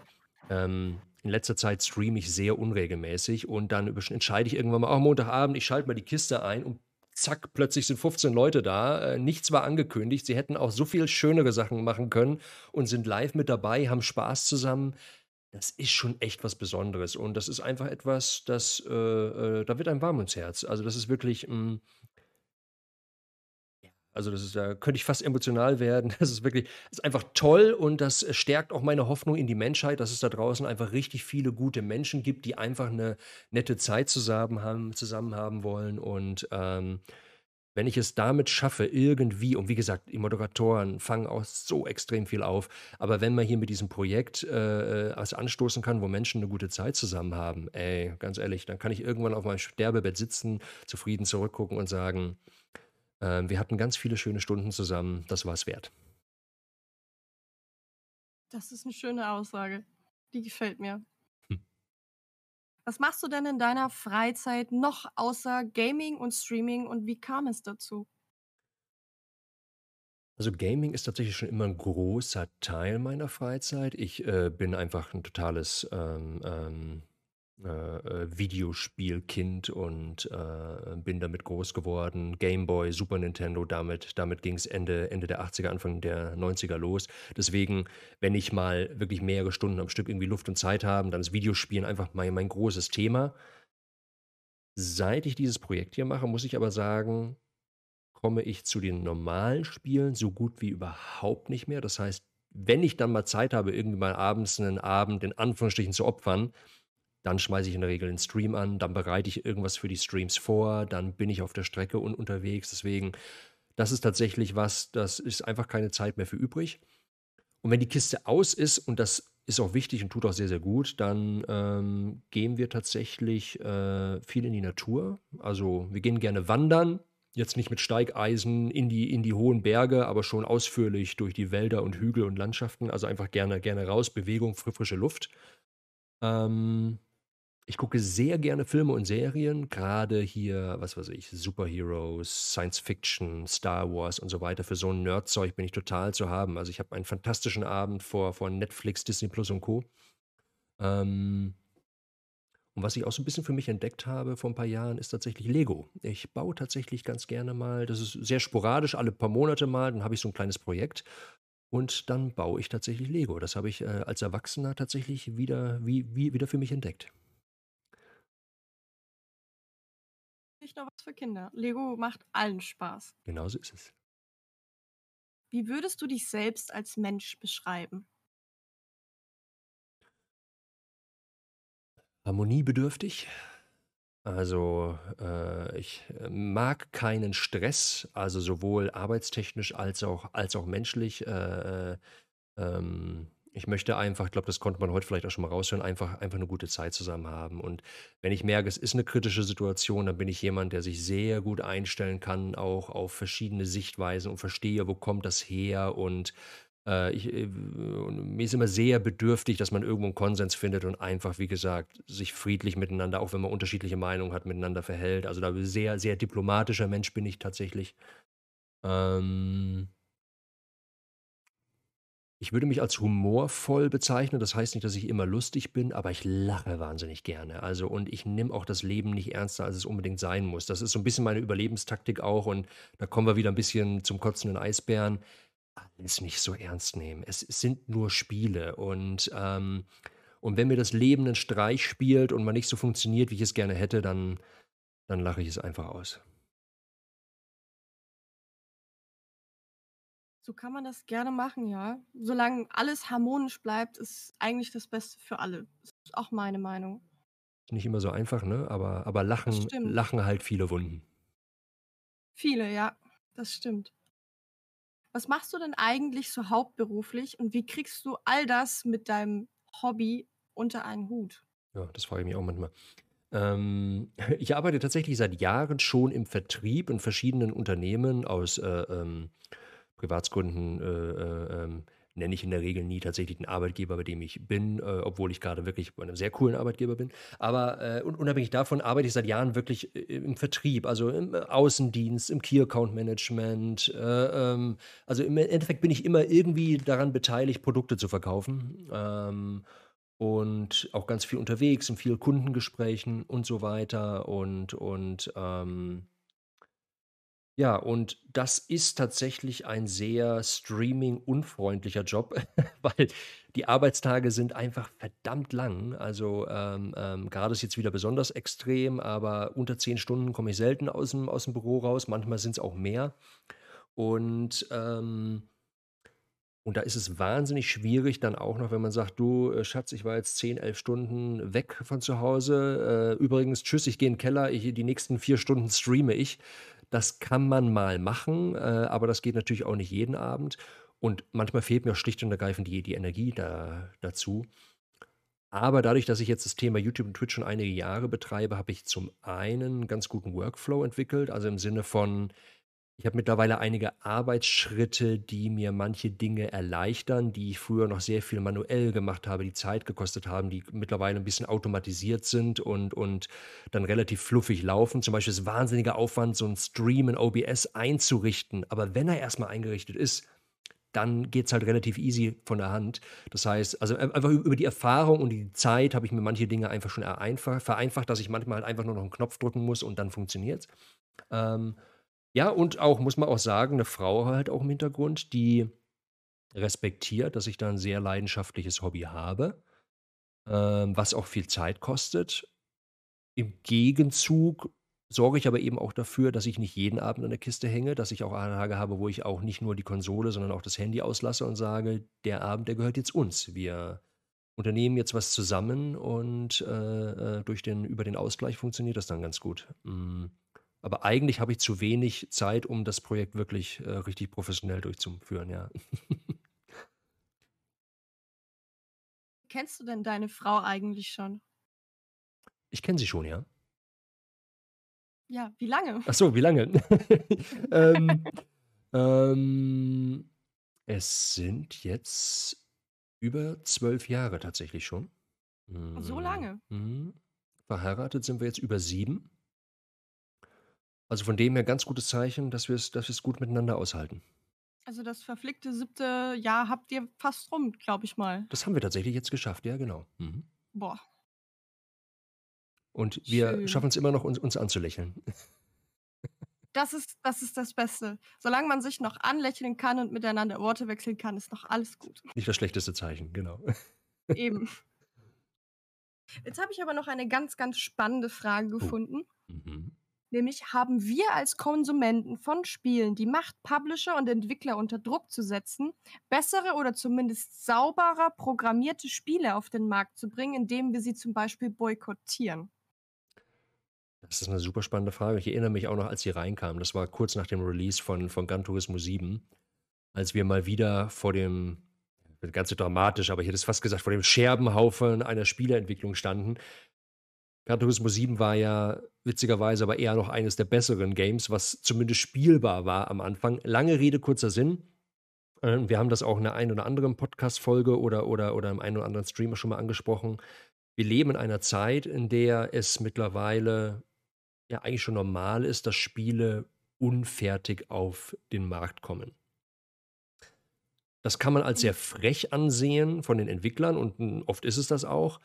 [SPEAKER 1] Ähm, in letzter Zeit streame ich sehr unregelmäßig und dann entscheide ich irgendwann mal, oh, Montagabend, ich schalte mal die Kiste ein und zack, plötzlich sind 15 Leute da. Äh, nichts war angekündigt. Sie hätten auch so viel schönere Sachen machen können und sind live mit dabei, haben Spaß zusammen. Das ist schon echt was Besonderes und das ist einfach etwas, das, äh, äh, da wird einem warm ums Herz. Also das ist wirklich, mh, also das ist, da könnte ich fast emotional werden. Das ist wirklich, das ist einfach toll und das stärkt auch meine Hoffnung in die Menschheit, dass es da draußen einfach richtig viele gute Menschen gibt, die einfach eine nette Zeit zusammen haben, zusammen haben wollen. Und ähm, wenn ich es damit schaffe, irgendwie, und wie gesagt, die Moderatoren fangen auch so extrem viel auf, aber wenn man hier mit diesem Projekt äh, was anstoßen kann, wo Menschen eine gute Zeit zusammen haben, ey, ganz ehrlich, dann kann ich irgendwann auf meinem Sterbebett sitzen, zufrieden zurückgucken und sagen, wir hatten ganz viele schöne Stunden zusammen, das war es wert.
[SPEAKER 2] Das ist eine schöne Aussage. Die gefällt mir.
[SPEAKER 1] Hm.
[SPEAKER 2] Was machst du denn in deiner Freizeit noch außer Gaming und Streaming und wie kam es dazu?
[SPEAKER 1] Also Gaming ist tatsächlich schon immer ein großer Teil meiner Freizeit. Ich äh, bin einfach ein totales ähm, ähm, äh, äh, Videospielkind und äh, bin damit groß geworden. Game Boy, Super Nintendo, damit, damit ging es Ende, Ende der 80er, Anfang der 90er los. Deswegen, wenn ich mal wirklich mehrere Stunden am Stück irgendwie Luft und Zeit habe, dann ist Videospielen einfach mein, mein großes Thema. Seit ich dieses Projekt hier mache, muss ich aber sagen, komme ich zu den normalen Spielen so gut wie überhaupt nicht mehr. Das heißt, wenn ich dann mal Zeit habe, irgendwie mal abends einen Abend in Anführungsstrichen zu opfern, dann schmeiße ich in der Regel den Stream an, dann bereite ich irgendwas für die Streams vor, dann bin ich auf der Strecke und unterwegs. Deswegen, das ist tatsächlich was, das ist einfach keine Zeit mehr für übrig. Und wenn die Kiste aus ist, und das ist auch wichtig und tut auch sehr, sehr gut, dann ähm, gehen wir tatsächlich äh, viel in die Natur. Also wir gehen gerne wandern. Jetzt nicht mit Steigeisen in die, in die hohen Berge, aber schon ausführlich durch die Wälder und Hügel und Landschaften. Also einfach gerne, gerne raus, Bewegung, frische Luft. Ähm, ich gucke sehr gerne Filme und Serien, gerade hier, was weiß ich, Superheroes, Science Fiction, Star Wars und so weiter. Für so ein Nerdzeug bin ich total zu haben. Also ich habe einen fantastischen Abend vor, vor Netflix, Disney Plus und Co. Ähm, und was ich auch so ein bisschen für mich entdeckt habe vor ein paar Jahren, ist tatsächlich Lego. Ich baue tatsächlich ganz gerne mal, das ist sehr sporadisch, alle paar Monate mal, dann habe ich so ein kleines Projekt und dann baue ich tatsächlich Lego. Das habe ich äh, als Erwachsener tatsächlich wieder, wie, wie, wieder für mich entdeckt.
[SPEAKER 2] Nicht nur was für Kinder. Lego macht allen Spaß.
[SPEAKER 1] Genauso ist es.
[SPEAKER 2] Wie würdest du dich selbst als Mensch beschreiben?
[SPEAKER 1] Harmoniebedürftig. Also äh, ich äh, mag keinen Stress, also sowohl arbeitstechnisch als auch, als auch menschlich. Äh, äh ähm, ich möchte einfach, ich glaube, das konnte man heute vielleicht auch schon mal raushören, einfach, einfach eine gute Zeit zusammen haben. Und wenn ich merke, es ist eine kritische Situation, dann bin ich jemand, der sich sehr gut einstellen kann, auch auf verschiedene Sichtweisen und verstehe, wo kommt das her. Und äh, ich, äh, mir ist immer sehr bedürftig, dass man irgendwo einen Konsens findet und einfach, wie gesagt, sich friedlich miteinander, auch wenn man unterschiedliche Meinungen hat, miteinander verhält. Also da sehr, sehr diplomatischer Mensch bin ich tatsächlich. Ähm, ich würde mich als humorvoll bezeichnen. Das heißt nicht, dass ich immer lustig bin, aber ich lache wahnsinnig gerne. Also, und ich nehme auch das Leben nicht ernster, als es unbedingt sein muss. Das ist so ein bisschen meine Überlebenstaktik auch. Und da kommen wir wieder ein bisschen zum kotzenden Eisbären. Alles nicht so ernst nehmen. Es sind nur Spiele. Und, ähm, und wenn mir das Leben einen Streich spielt und man nicht so funktioniert, wie ich es gerne hätte, dann, dann lache ich es einfach aus.
[SPEAKER 2] So kann man das gerne machen, ja. Solange alles harmonisch bleibt, ist eigentlich das Beste für alle. Das ist auch meine Meinung.
[SPEAKER 1] Nicht immer so einfach, ne? Aber, aber lachen, lachen halt viele Wunden.
[SPEAKER 2] Viele, ja, das stimmt. Was machst du denn eigentlich so hauptberuflich und wie kriegst du all das mit deinem Hobby unter einen Hut?
[SPEAKER 1] Ja, das frage ich mich auch manchmal. Ähm, ich arbeite tatsächlich seit Jahren schon im Vertrieb in verschiedenen Unternehmen aus äh, ähm, Privatskunden äh, äh, ähm, nenne ich in der Regel nie tatsächlich den Arbeitgeber, bei dem ich bin, äh, obwohl ich gerade wirklich bei einem sehr coolen Arbeitgeber bin. Aber äh, unabhängig davon arbeite ich seit Jahren wirklich äh, im Vertrieb, also im Außendienst, im Key Account Management. Äh, ähm, also im Endeffekt bin ich immer irgendwie daran beteiligt, Produkte zu verkaufen. Ähm, und auch ganz viel unterwegs, in vielen Kundengesprächen und so weiter. Und, und ähm, ja, und das ist tatsächlich ein sehr streaming-unfreundlicher Job, weil die Arbeitstage sind einfach verdammt lang. Also ähm, ähm, gerade ist jetzt wieder besonders extrem, aber unter zehn Stunden komme ich selten aus dem, aus dem Büro raus. Manchmal sind es auch mehr. Und ähm, und da ist es wahnsinnig schwierig, dann auch noch, wenn man sagt, du äh, Schatz, ich war jetzt 10, 11 Stunden weg von zu Hause. Äh, übrigens, tschüss, ich gehe in den Keller, ich, die nächsten vier Stunden streame ich. Das kann man mal machen, äh, aber das geht natürlich auch nicht jeden Abend. Und manchmal fehlt mir auch schlicht und ergreifend die, die Energie da, dazu. Aber dadurch, dass ich jetzt das Thema YouTube und Twitch schon einige Jahre betreibe, habe ich zum einen einen ganz guten Workflow entwickelt, also im Sinne von, ich habe mittlerweile einige Arbeitsschritte, die mir manche Dinge erleichtern, die ich früher noch sehr viel manuell gemacht habe, die Zeit gekostet haben, die mittlerweile ein bisschen automatisiert sind und, und dann relativ fluffig laufen. Zum Beispiel ist wahnsinniger Aufwand, so ein Stream in OBS einzurichten. Aber wenn er erstmal eingerichtet ist, dann geht es halt relativ easy von der Hand. Das heißt, also einfach über die Erfahrung und die Zeit habe ich mir manche Dinge einfach schon vereinfacht, dass ich manchmal halt einfach nur noch einen Knopf drücken muss und dann funktioniert es. Ähm, ja, und auch, muss man auch sagen, eine Frau halt auch im Hintergrund, die respektiert, dass ich da ein sehr leidenschaftliches Hobby habe, ähm, was auch viel Zeit kostet. Im Gegenzug sorge ich aber eben auch dafür, dass ich nicht jeden Abend an der Kiste hänge, dass ich auch Tage habe, wo ich auch nicht nur die Konsole, sondern auch das Handy auslasse und sage, der Abend, der gehört jetzt uns. Wir unternehmen jetzt was zusammen und äh, äh durch den, über den Ausgleich funktioniert das dann ganz gut. Mm. Aber eigentlich habe ich zu wenig Zeit, um das Projekt wirklich äh, richtig professionell durchzuführen, ja.
[SPEAKER 2] Kennst du denn deine Frau eigentlich schon?
[SPEAKER 1] Ich kenne sie schon, ja.
[SPEAKER 2] Ja, wie lange?
[SPEAKER 1] Ach so, wie lange? ähm, ähm, es sind jetzt über zwölf Jahre tatsächlich schon.
[SPEAKER 2] So lange?
[SPEAKER 1] Mhm. Verheiratet sind wir jetzt über sieben. Also von dem her ganz gutes Zeichen, dass wir es dass wir's gut miteinander aushalten.
[SPEAKER 2] Also das verflickte siebte Jahr habt ihr fast rum, glaube ich mal.
[SPEAKER 1] Das haben wir tatsächlich jetzt geschafft, ja, genau. Mhm.
[SPEAKER 2] Boah.
[SPEAKER 1] Und wir
[SPEAKER 2] Schön.
[SPEAKER 1] schaffen es immer noch, uns, uns anzulächeln.
[SPEAKER 2] Das ist, das ist das Beste. Solange man sich noch anlächeln kann und miteinander Worte wechseln kann, ist noch alles gut.
[SPEAKER 1] Nicht das schlechteste Zeichen, genau.
[SPEAKER 2] Eben. Jetzt habe ich aber noch eine ganz, ganz spannende Frage gefunden.
[SPEAKER 1] Mhm.
[SPEAKER 2] Nämlich haben wir als Konsumenten von Spielen die Macht, Publisher und Entwickler unter Druck zu setzen, bessere oder zumindest sauberer programmierte Spiele auf den Markt zu bringen, indem wir sie zum Beispiel boykottieren?
[SPEAKER 1] Das ist eine super spannende Frage. Ich erinnere mich auch noch, als sie reinkam. Das war kurz nach dem Release von, von Gran Turismo 7, als wir mal wieder vor dem, ganz so dramatisch, aber ich hätte es fast gesagt, vor dem Scherbenhaufen einer Spieleentwicklung standen. Gran Turismo 7 war ja witzigerweise aber eher noch eines der besseren Games, was zumindest spielbar war am Anfang. Lange Rede, kurzer Sinn. Ähm, Wir haben das auch in der einen oder anderen Podcast-Folge oder, oder, oder im einen oder anderen Streamer schon mal angesprochen. Wir leben in einer Zeit, in der es mittlerweile ja eigentlich schon normal ist, dass Spiele unfertig auf den Markt kommen. Das kann man als sehr frech ansehen von den Entwicklern und mm, oft ist es das auch.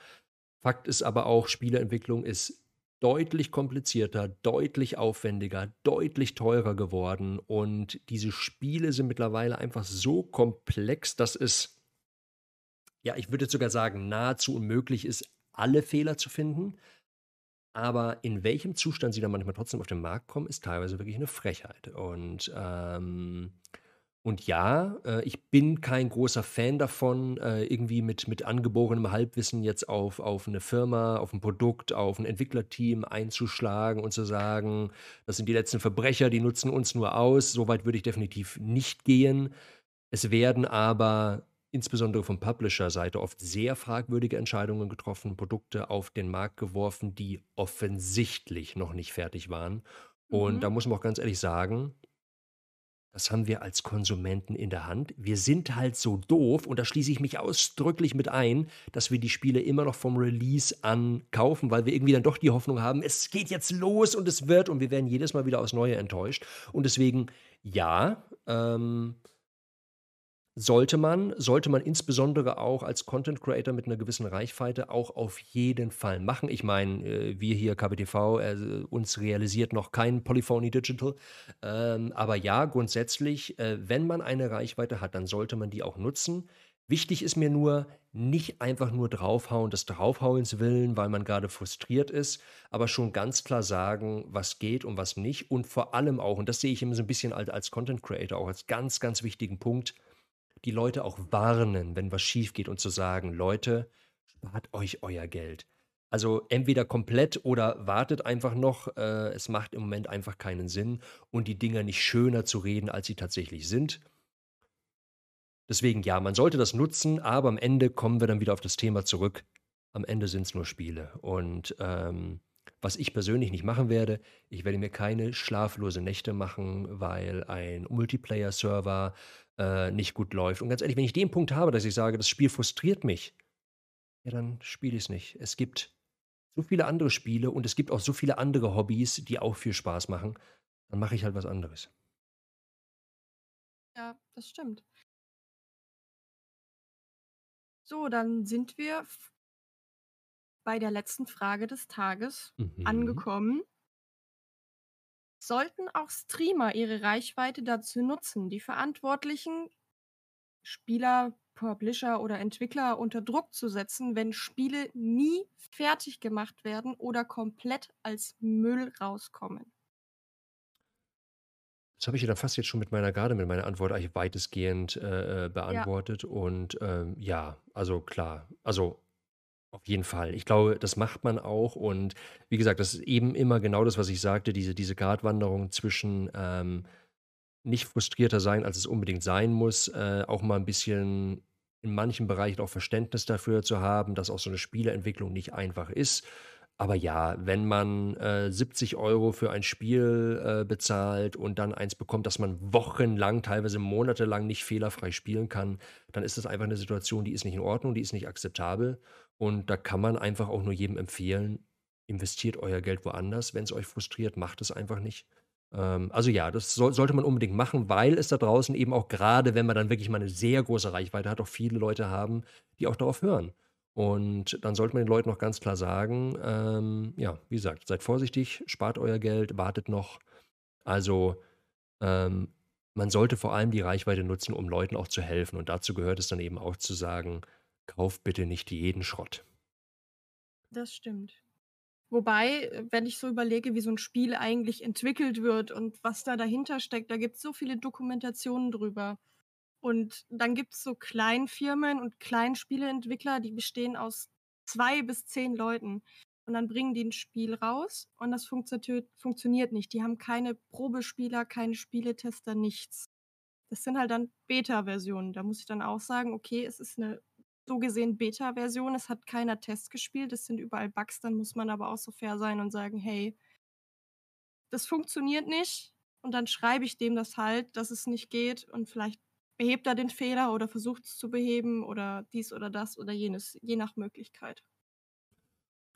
[SPEAKER 1] Fakt ist aber auch, Spieleentwicklung ist deutlich komplizierter, deutlich aufwendiger, deutlich teurer geworden und diese Spiele sind mittlerweile einfach so komplex, dass es, ja, ich würde sogar sagen, nahezu unmöglich ist, alle Fehler zu finden. Aber in welchem Zustand sie dann manchmal trotzdem auf den Markt kommen, ist teilweise wirklich eine Frechheit. Und, ähm, und ja, äh, ich bin kein großer Fan davon, äh, irgendwie mit, mit angeborenem Halbwissen jetzt auf, auf eine Firma, auf ein Produkt, auf ein Entwicklerteam einzuschlagen und zu sagen, das sind die letzten Verbrecher, die nutzen uns nur aus. So weit würde ich definitiv nicht gehen. Es werden aber insbesondere von Publisher-Seite oft sehr fragwürdige Entscheidungen getroffen, Produkte auf den Markt geworfen, die offensichtlich noch nicht fertig waren. Und
[SPEAKER 2] Mhm.
[SPEAKER 1] da muss man auch ganz ehrlich sagen, das haben wir als Konsumenten in der Hand. Wir sind halt so doof, und da schließe ich mich ausdrücklich mit ein, dass wir die Spiele immer noch vom Release an kaufen, weil wir irgendwie dann doch die Hoffnung haben, es geht jetzt los und es wird, und wir werden jedes Mal wieder aufs Neue enttäuscht. Und deswegen, ja, ähm, sollte man, sollte man insbesondere auch als Content Creator mit einer gewissen Reichweite auch auf jeden Fall machen. Ich meine, äh, wir hier KBTV, äh, uns realisiert noch kein Polyphony Digital. Ähm, aber ja, grundsätzlich, äh, wenn man eine Reichweite hat, dann sollte man die auch nutzen. Wichtig ist mir nur, nicht einfach nur draufhauen, des Draufhauens willen, weil man gerade frustriert ist, aber schon ganz klar sagen, was geht und was nicht. Und vor allem auch, und das sehe ich immer so ein bisschen als, als Content Creator auch als ganz, ganz wichtigen Punkt, die Leute auch warnen, wenn was schief geht und zu sagen, Leute, spart euch euer Geld. Also entweder komplett oder wartet einfach noch. Äh, es macht im Moment einfach keinen Sinn und die Dinger nicht schöner zu reden, als sie tatsächlich sind. Deswegen ja, man sollte das nutzen, aber am Ende kommen wir dann wieder auf das Thema zurück. Am Ende sind es nur Spiele. Und ähm, was ich persönlich nicht machen werde, ich werde mir keine schlaflose Nächte machen, weil ein Multiplayer-Server äh, nicht gut läuft. Und ganz ehrlich, wenn ich den Punkt habe, dass ich sage, das Spiel frustriert mich, ja, dann spiele ich es nicht. Es gibt so viele andere Spiele und es gibt auch so viele andere Hobbys, die auch viel Spaß machen. Dann mache ich halt was anderes.
[SPEAKER 2] Ja, das stimmt. So, dann sind wir bei der letzten Frage des Tages
[SPEAKER 1] Mhm.
[SPEAKER 2] angekommen. Sollten auch Streamer ihre Reichweite dazu nutzen, die Verantwortlichen, Spieler, Publisher oder Entwickler unter Druck zu setzen, wenn Spiele nie fertig gemacht werden oder komplett als Müll rauskommen?
[SPEAKER 1] Das habe ich ja dann fast jetzt schon mit meiner Garde, mit meiner Antwort eigentlich weitestgehend äh, äh,
[SPEAKER 2] Ja,
[SPEAKER 1] beantwortet. Und ähm, ja, also klar, also auf jeden Fall. Ich glaube, das macht man auch. Und wie gesagt, das ist eben immer genau das, was ich sagte, diese, diese Gratwanderung zwischen ähm, nicht frustrierter sein, als es unbedingt sein muss, äh, auch mal ein bisschen in manchen Bereichen auch Verständnis dafür zu haben, dass auch so eine Spieleentwicklung nicht einfach ist. Aber ja, wenn man äh, 70 Euro für ein Spiel äh, bezahlt und dann eins bekommt, das man wochenlang, teilweise monatelang nicht fehlerfrei spielen kann, dann ist das einfach eine Situation, die ist nicht in Ordnung, die ist nicht akzeptabel. Und da kann man einfach auch nur jedem empfehlen, investiert euer Geld woanders. Wenn es euch frustriert, macht es einfach nicht. Ähm, also ja, das soll, sollte man unbedingt machen, weil es da draußen eben auch gerade, wenn man dann wirklich mal eine sehr große Reichweite hat, auch viele Leute haben, die auch darauf hören. Und dann sollte man den Leuten noch ganz klar sagen, ähm, ja, wie gesagt, seid vorsichtig, spart euer Geld, wartet noch. Also ähm, man sollte vor allem die Reichweite nutzen, um Leuten auch zu helfen. Und dazu gehört es dann eben auch zu sagen, kauft bitte nicht jeden Schrott.
[SPEAKER 2] Das stimmt. Wobei, wenn ich so überlege, wie so ein Spiel eigentlich entwickelt wird und was da dahinter steckt, da gibt es so viele Dokumentationen drüber. Und dann gibt es so Kleinfirmen und Kleinspieleentwickler, die bestehen aus zwei bis zehn Leuten. Und dann bringen die ein Spiel raus und das funktio funktioniert nicht. Die haben keine Probespieler, keine Spieletester, nichts. Das sind halt dann Beta-Versionen. Da muss ich dann auch sagen, okay, es ist eine so gesehen Beta-Version, es hat keiner Test gespielt, es sind überall Bugs, dann muss man aber auch so fair sein und sagen, hey, das funktioniert nicht. Und dann schreibe ich dem das halt, dass es nicht geht und vielleicht behebt er den Fehler oder versucht es zu beheben oder dies oder das oder jenes, je nach Möglichkeit.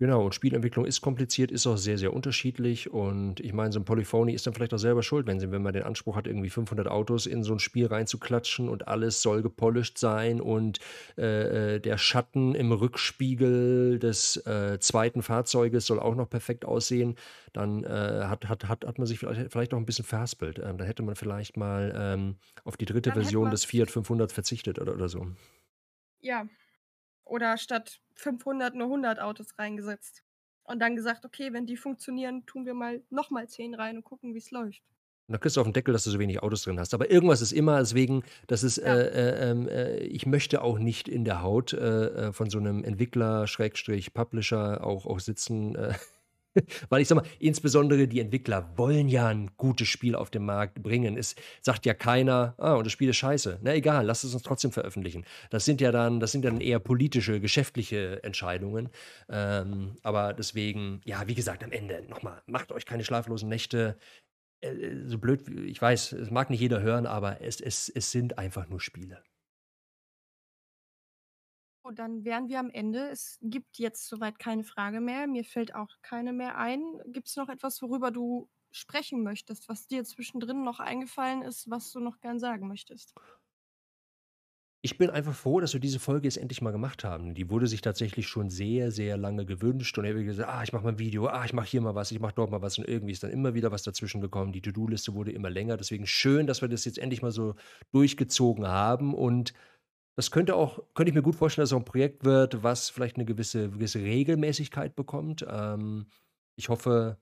[SPEAKER 1] Genau, und Spielentwicklung ist kompliziert, ist auch sehr, sehr unterschiedlich. Und ich meine, so ein Polyphony ist dann vielleicht auch selber schuld, wenn, sie, wenn man den Anspruch hat, irgendwie 500 Autos in so ein Spiel reinzuklatschen und alles soll gepolished sein und äh, äh, der Schatten im Rückspiegel des äh, zweiten Fahrzeuges soll auch noch perfekt aussehen. Dann äh, hat, hat, hat, hat man sich vielleicht, vielleicht auch ein bisschen verhaspelt. Ähm, da hätte man vielleicht mal ähm, auf die dritte dann Version des Fiat 500 verzichtet oder, oder so.
[SPEAKER 2] Ja, oder statt 500 nur 100 Autos reingesetzt. Und dann gesagt, okay, wenn die funktionieren, tun wir mal nochmal 10 rein und gucken, wie es läuft.
[SPEAKER 1] Und dann kriegst du auf den Deckel, dass du so wenig Autos drin hast. Aber irgendwas ist immer, deswegen, das ist, ja. äh, äh, äh, ich möchte auch nicht in der Haut äh, äh, von so einem Entwickler, Schrägstrich, Publisher auch, auch sitzen. Äh, Weil ich sag mal, insbesondere die Entwickler wollen ja ein gutes Spiel auf den Markt bringen. Es sagt ja keiner, ah, und das Spiel ist scheiße. Na egal, lass es uns trotzdem veröffentlichen. Das sind ja dann, das sind dann eher politische, geschäftliche Entscheidungen. Ähm, aber deswegen, ja, wie gesagt, am Ende nochmal, macht euch keine schlaflosen Nächte. Äh, so blöd, ich weiß, es mag nicht jeder hören, aber es, es, es sind einfach nur Spiele.
[SPEAKER 2] Dann wären wir am Ende. Es gibt jetzt soweit keine Frage mehr. Mir fällt auch keine mehr ein. Gibt es noch etwas, worüber du sprechen möchtest, was dir zwischendrin noch eingefallen ist, was du noch gern sagen möchtest?
[SPEAKER 1] Ich bin einfach froh, dass wir diese Folge jetzt endlich mal gemacht haben. Die wurde sich tatsächlich schon sehr, sehr lange gewünscht und er hat gesagt, ah, ich mache mal ein Video, ah, ich mache hier mal was, ich mache dort mal was und irgendwie ist dann immer wieder was dazwischen gekommen. Die To-Do-Liste wurde immer länger. Deswegen schön, dass wir das jetzt endlich mal so durchgezogen haben und das könnte auch, könnte ich mir gut vorstellen, dass es auch ein Projekt wird, was vielleicht eine gewisse, gewisse Regelmäßigkeit bekommt. Ähm, ich hoffe,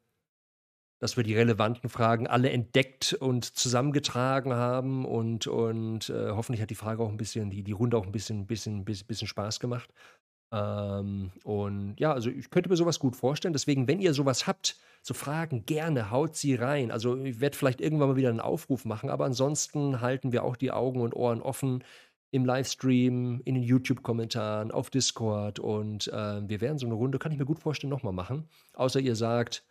[SPEAKER 1] dass wir die relevanten Fragen alle entdeckt und zusammengetragen haben und, und äh, hoffentlich hat die Frage auch ein bisschen, die, die Runde auch ein bisschen, bisschen, bisschen, bisschen Spaß gemacht. Ähm, und ja, also ich könnte mir sowas gut vorstellen. Deswegen, wenn ihr sowas habt, so Fragen, gerne haut sie rein. Also ich werde vielleicht irgendwann mal wieder einen Aufruf machen, aber ansonsten halten wir auch die Augen und Ohren offen im Livestream, in den YouTube-Kommentaren, auf Discord und äh, wir werden so eine Runde, kann ich mir gut vorstellen, nochmal machen. Außer ihr sagt,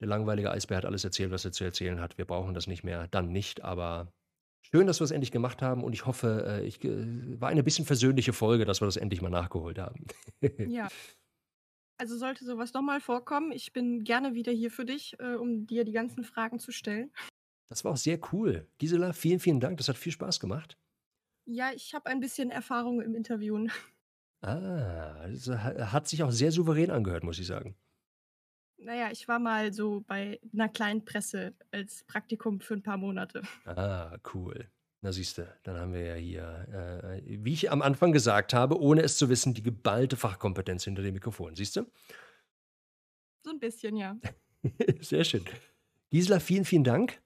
[SPEAKER 1] der langweilige Eisbär hat alles erzählt, was er zu erzählen hat. Wir brauchen das nicht mehr. Dann nicht, aber schön, dass wir es endlich gemacht haben und ich hoffe, äh, ich, äh, war eine bisschen versöhnliche Folge, dass wir das endlich mal nachgeholt haben.
[SPEAKER 2] ja. Also sollte sowas nochmal vorkommen, ich bin gerne wieder hier für dich, äh, um dir die ganzen Fragen zu stellen.
[SPEAKER 1] Das war auch sehr cool. Gisela, vielen, vielen Dank. Das hat viel Spaß gemacht.
[SPEAKER 2] Ja, ich habe ein bisschen Erfahrung im Interviewen.
[SPEAKER 1] Ah, das hat sich auch sehr souverän angehört, muss ich sagen.
[SPEAKER 2] Naja, ich war mal so bei einer kleinen Presse als Praktikum für ein paar Monate.
[SPEAKER 1] Ah, cool. Na siehst du, dann haben wir ja hier, äh, wie ich am Anfang gesagt habe, ohne es zu wissen, die geballte Fachkompetenz hinter dem Mikrofon. Siehst du?
[SPEAKER 2] So ein bisschen, ja.
[SPEAKER 1] Sehr schön. Gisela, vielen, vielen Dank.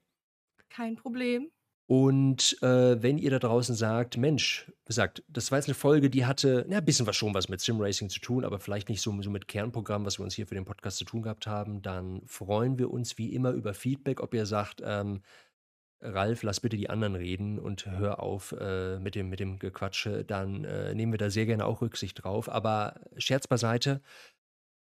[SPEAKER 2] Kein Problem.
[SPEAKER 1] Und äh, wenn ihr da draußen sagt, Mensch, sagt, das war jetzt eine Folge, die hatte, ja, ein bisschen was schon was mit Simracing zu tun, aber vielleicht nicht so, so mit Kernprogramm, was wir uns hier für den Podcast zu tun gehabt haben, dann freuen wir uns wie immer über Feedback, ob ihr sagt, ähm, Ralf, lass bitte die anderen reden und hör auf äh, mit, dem, mit dem Gequatsche, dann äh, nehmen wir da sehr gerne auch Rücksicht drauf. Aber Scherz beiseite,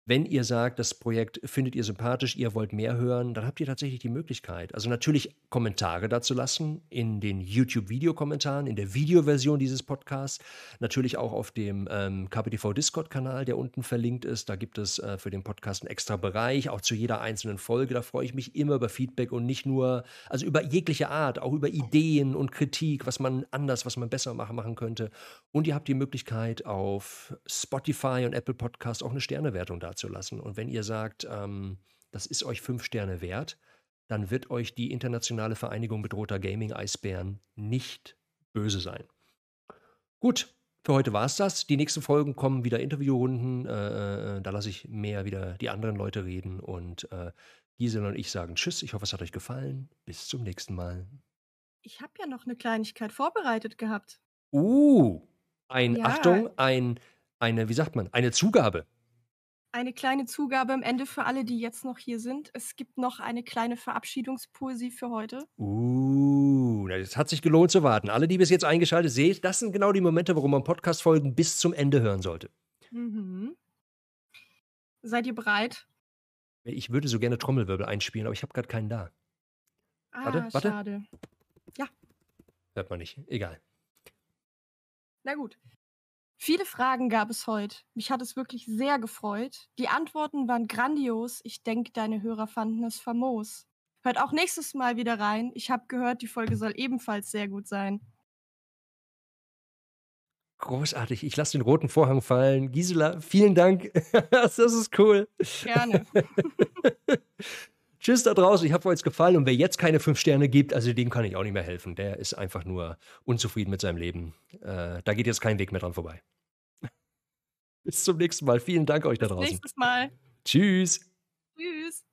[SPEAKER 1] Wenn ihr sagt, das Projekt findet ihr sympathisch, ihr wollt mehr hören, dann habt ihr tatsächlich die Möglichkeit. Also natürlich Kommentare dazu lassen in den YouTube-Videokommentaren, in der Videoversion dieses Podcasts. Natürlich auch auf dem ähm, KPTV Discord-Kanal, der unten verlinkt ist. Da gibt es äh, für den Podcast einen extra Bereich, auch zu jeder einzelnen Folge. Da freue ich mich immer über Feedback und nicht nur, also über jegliche Art, auch über Ideen und Kritik, was man anders, was man besser machen, machen könnte. Und ihr habt die Möglichkeit auf Spotify und Apple Podcast auch eine Sternewertung dazu zu lassen. Und wenn ihr sagt, ähm, das ist euch fünf Sterne wert, dann wird euch die internationale Vereinigung bedrohter Gaming-Eisbären nicht böse sein. Gut, für heute war es das. Die nächsten Folgen kommen wieder Interviewrunden. Äh, äh, da lasse ich mehr wieder die anderen Leute reden. Und äh, Gisela und ich sagen Tschüss. Ich hoffe, es hat euch gefallen. Bis zum nächsten Mal.
[SPEAKER 2] Ich habe ja noch eine Kleinigkeit vorbereitet gehabt.
[SPEAKER 1] Uh, ein, ja. Achtung, ein, eine, wie sagt man, eine Zugabe
[SPEAKER 2] eine kleine Zugabe am Ende für alle, die jetzt noch hier sind. Es gibt noch eine kleine Verabschiedungspoesie für heute.
[SPEAKER 1] Uh, es hat sich gelohnt zu warten. Alle, die bis jetzt eingeschaltet sind, das sind genau die Momente, warum man Podcast-Folgen bis zum Ende hören sollte. Mhm.
[SPEAKER 2] Seid ihr bereit?
[SPEAKER 1] Ich würde so gerne Trommelwirbel einspielen, aber ich habe gerade keinen da.
[SPEAKER 2] Ah, warte, warte. schade. Ja.
[SPEAKER 1] Hört man nicht. Egal.
[SPEAKER 2] Na gut. Viele Fragen gab es heute. Mich hat es wirklich sehr gefreut. Die Antworten waren grandios. Ich denke, deine Hörer fanden es famos. Hört auch nächstes Mal wieder rein. Ich habe gehört, die Folge soll ebenfalls sehr gut sein.
[SPEAKER 1] Großartig. Ich lasse den roten Vorhang fallen. Gisela, vielen Dank. das ist cool.
[SPEAKER 2] Gerne.
[SPEAKER 1] Tschüss da draußen. Ich hoffe, euch gefallen. Und wer jetzt keine fünf Sterne gibt, also dem kann ich auch nicht mehr helfen. Der ist einfach nur unzufrieden mit seinem Leben. Äh, da geht jetzt kein Weg mehr dran vorbei. Bis zum nächsten Mal. Vielen Dank euch da draußen. Bis
[SPEAKER 2] nächstes Mal.
[SPEAKER 1] Tschüss.
[SPEAKER 2] Tschüss.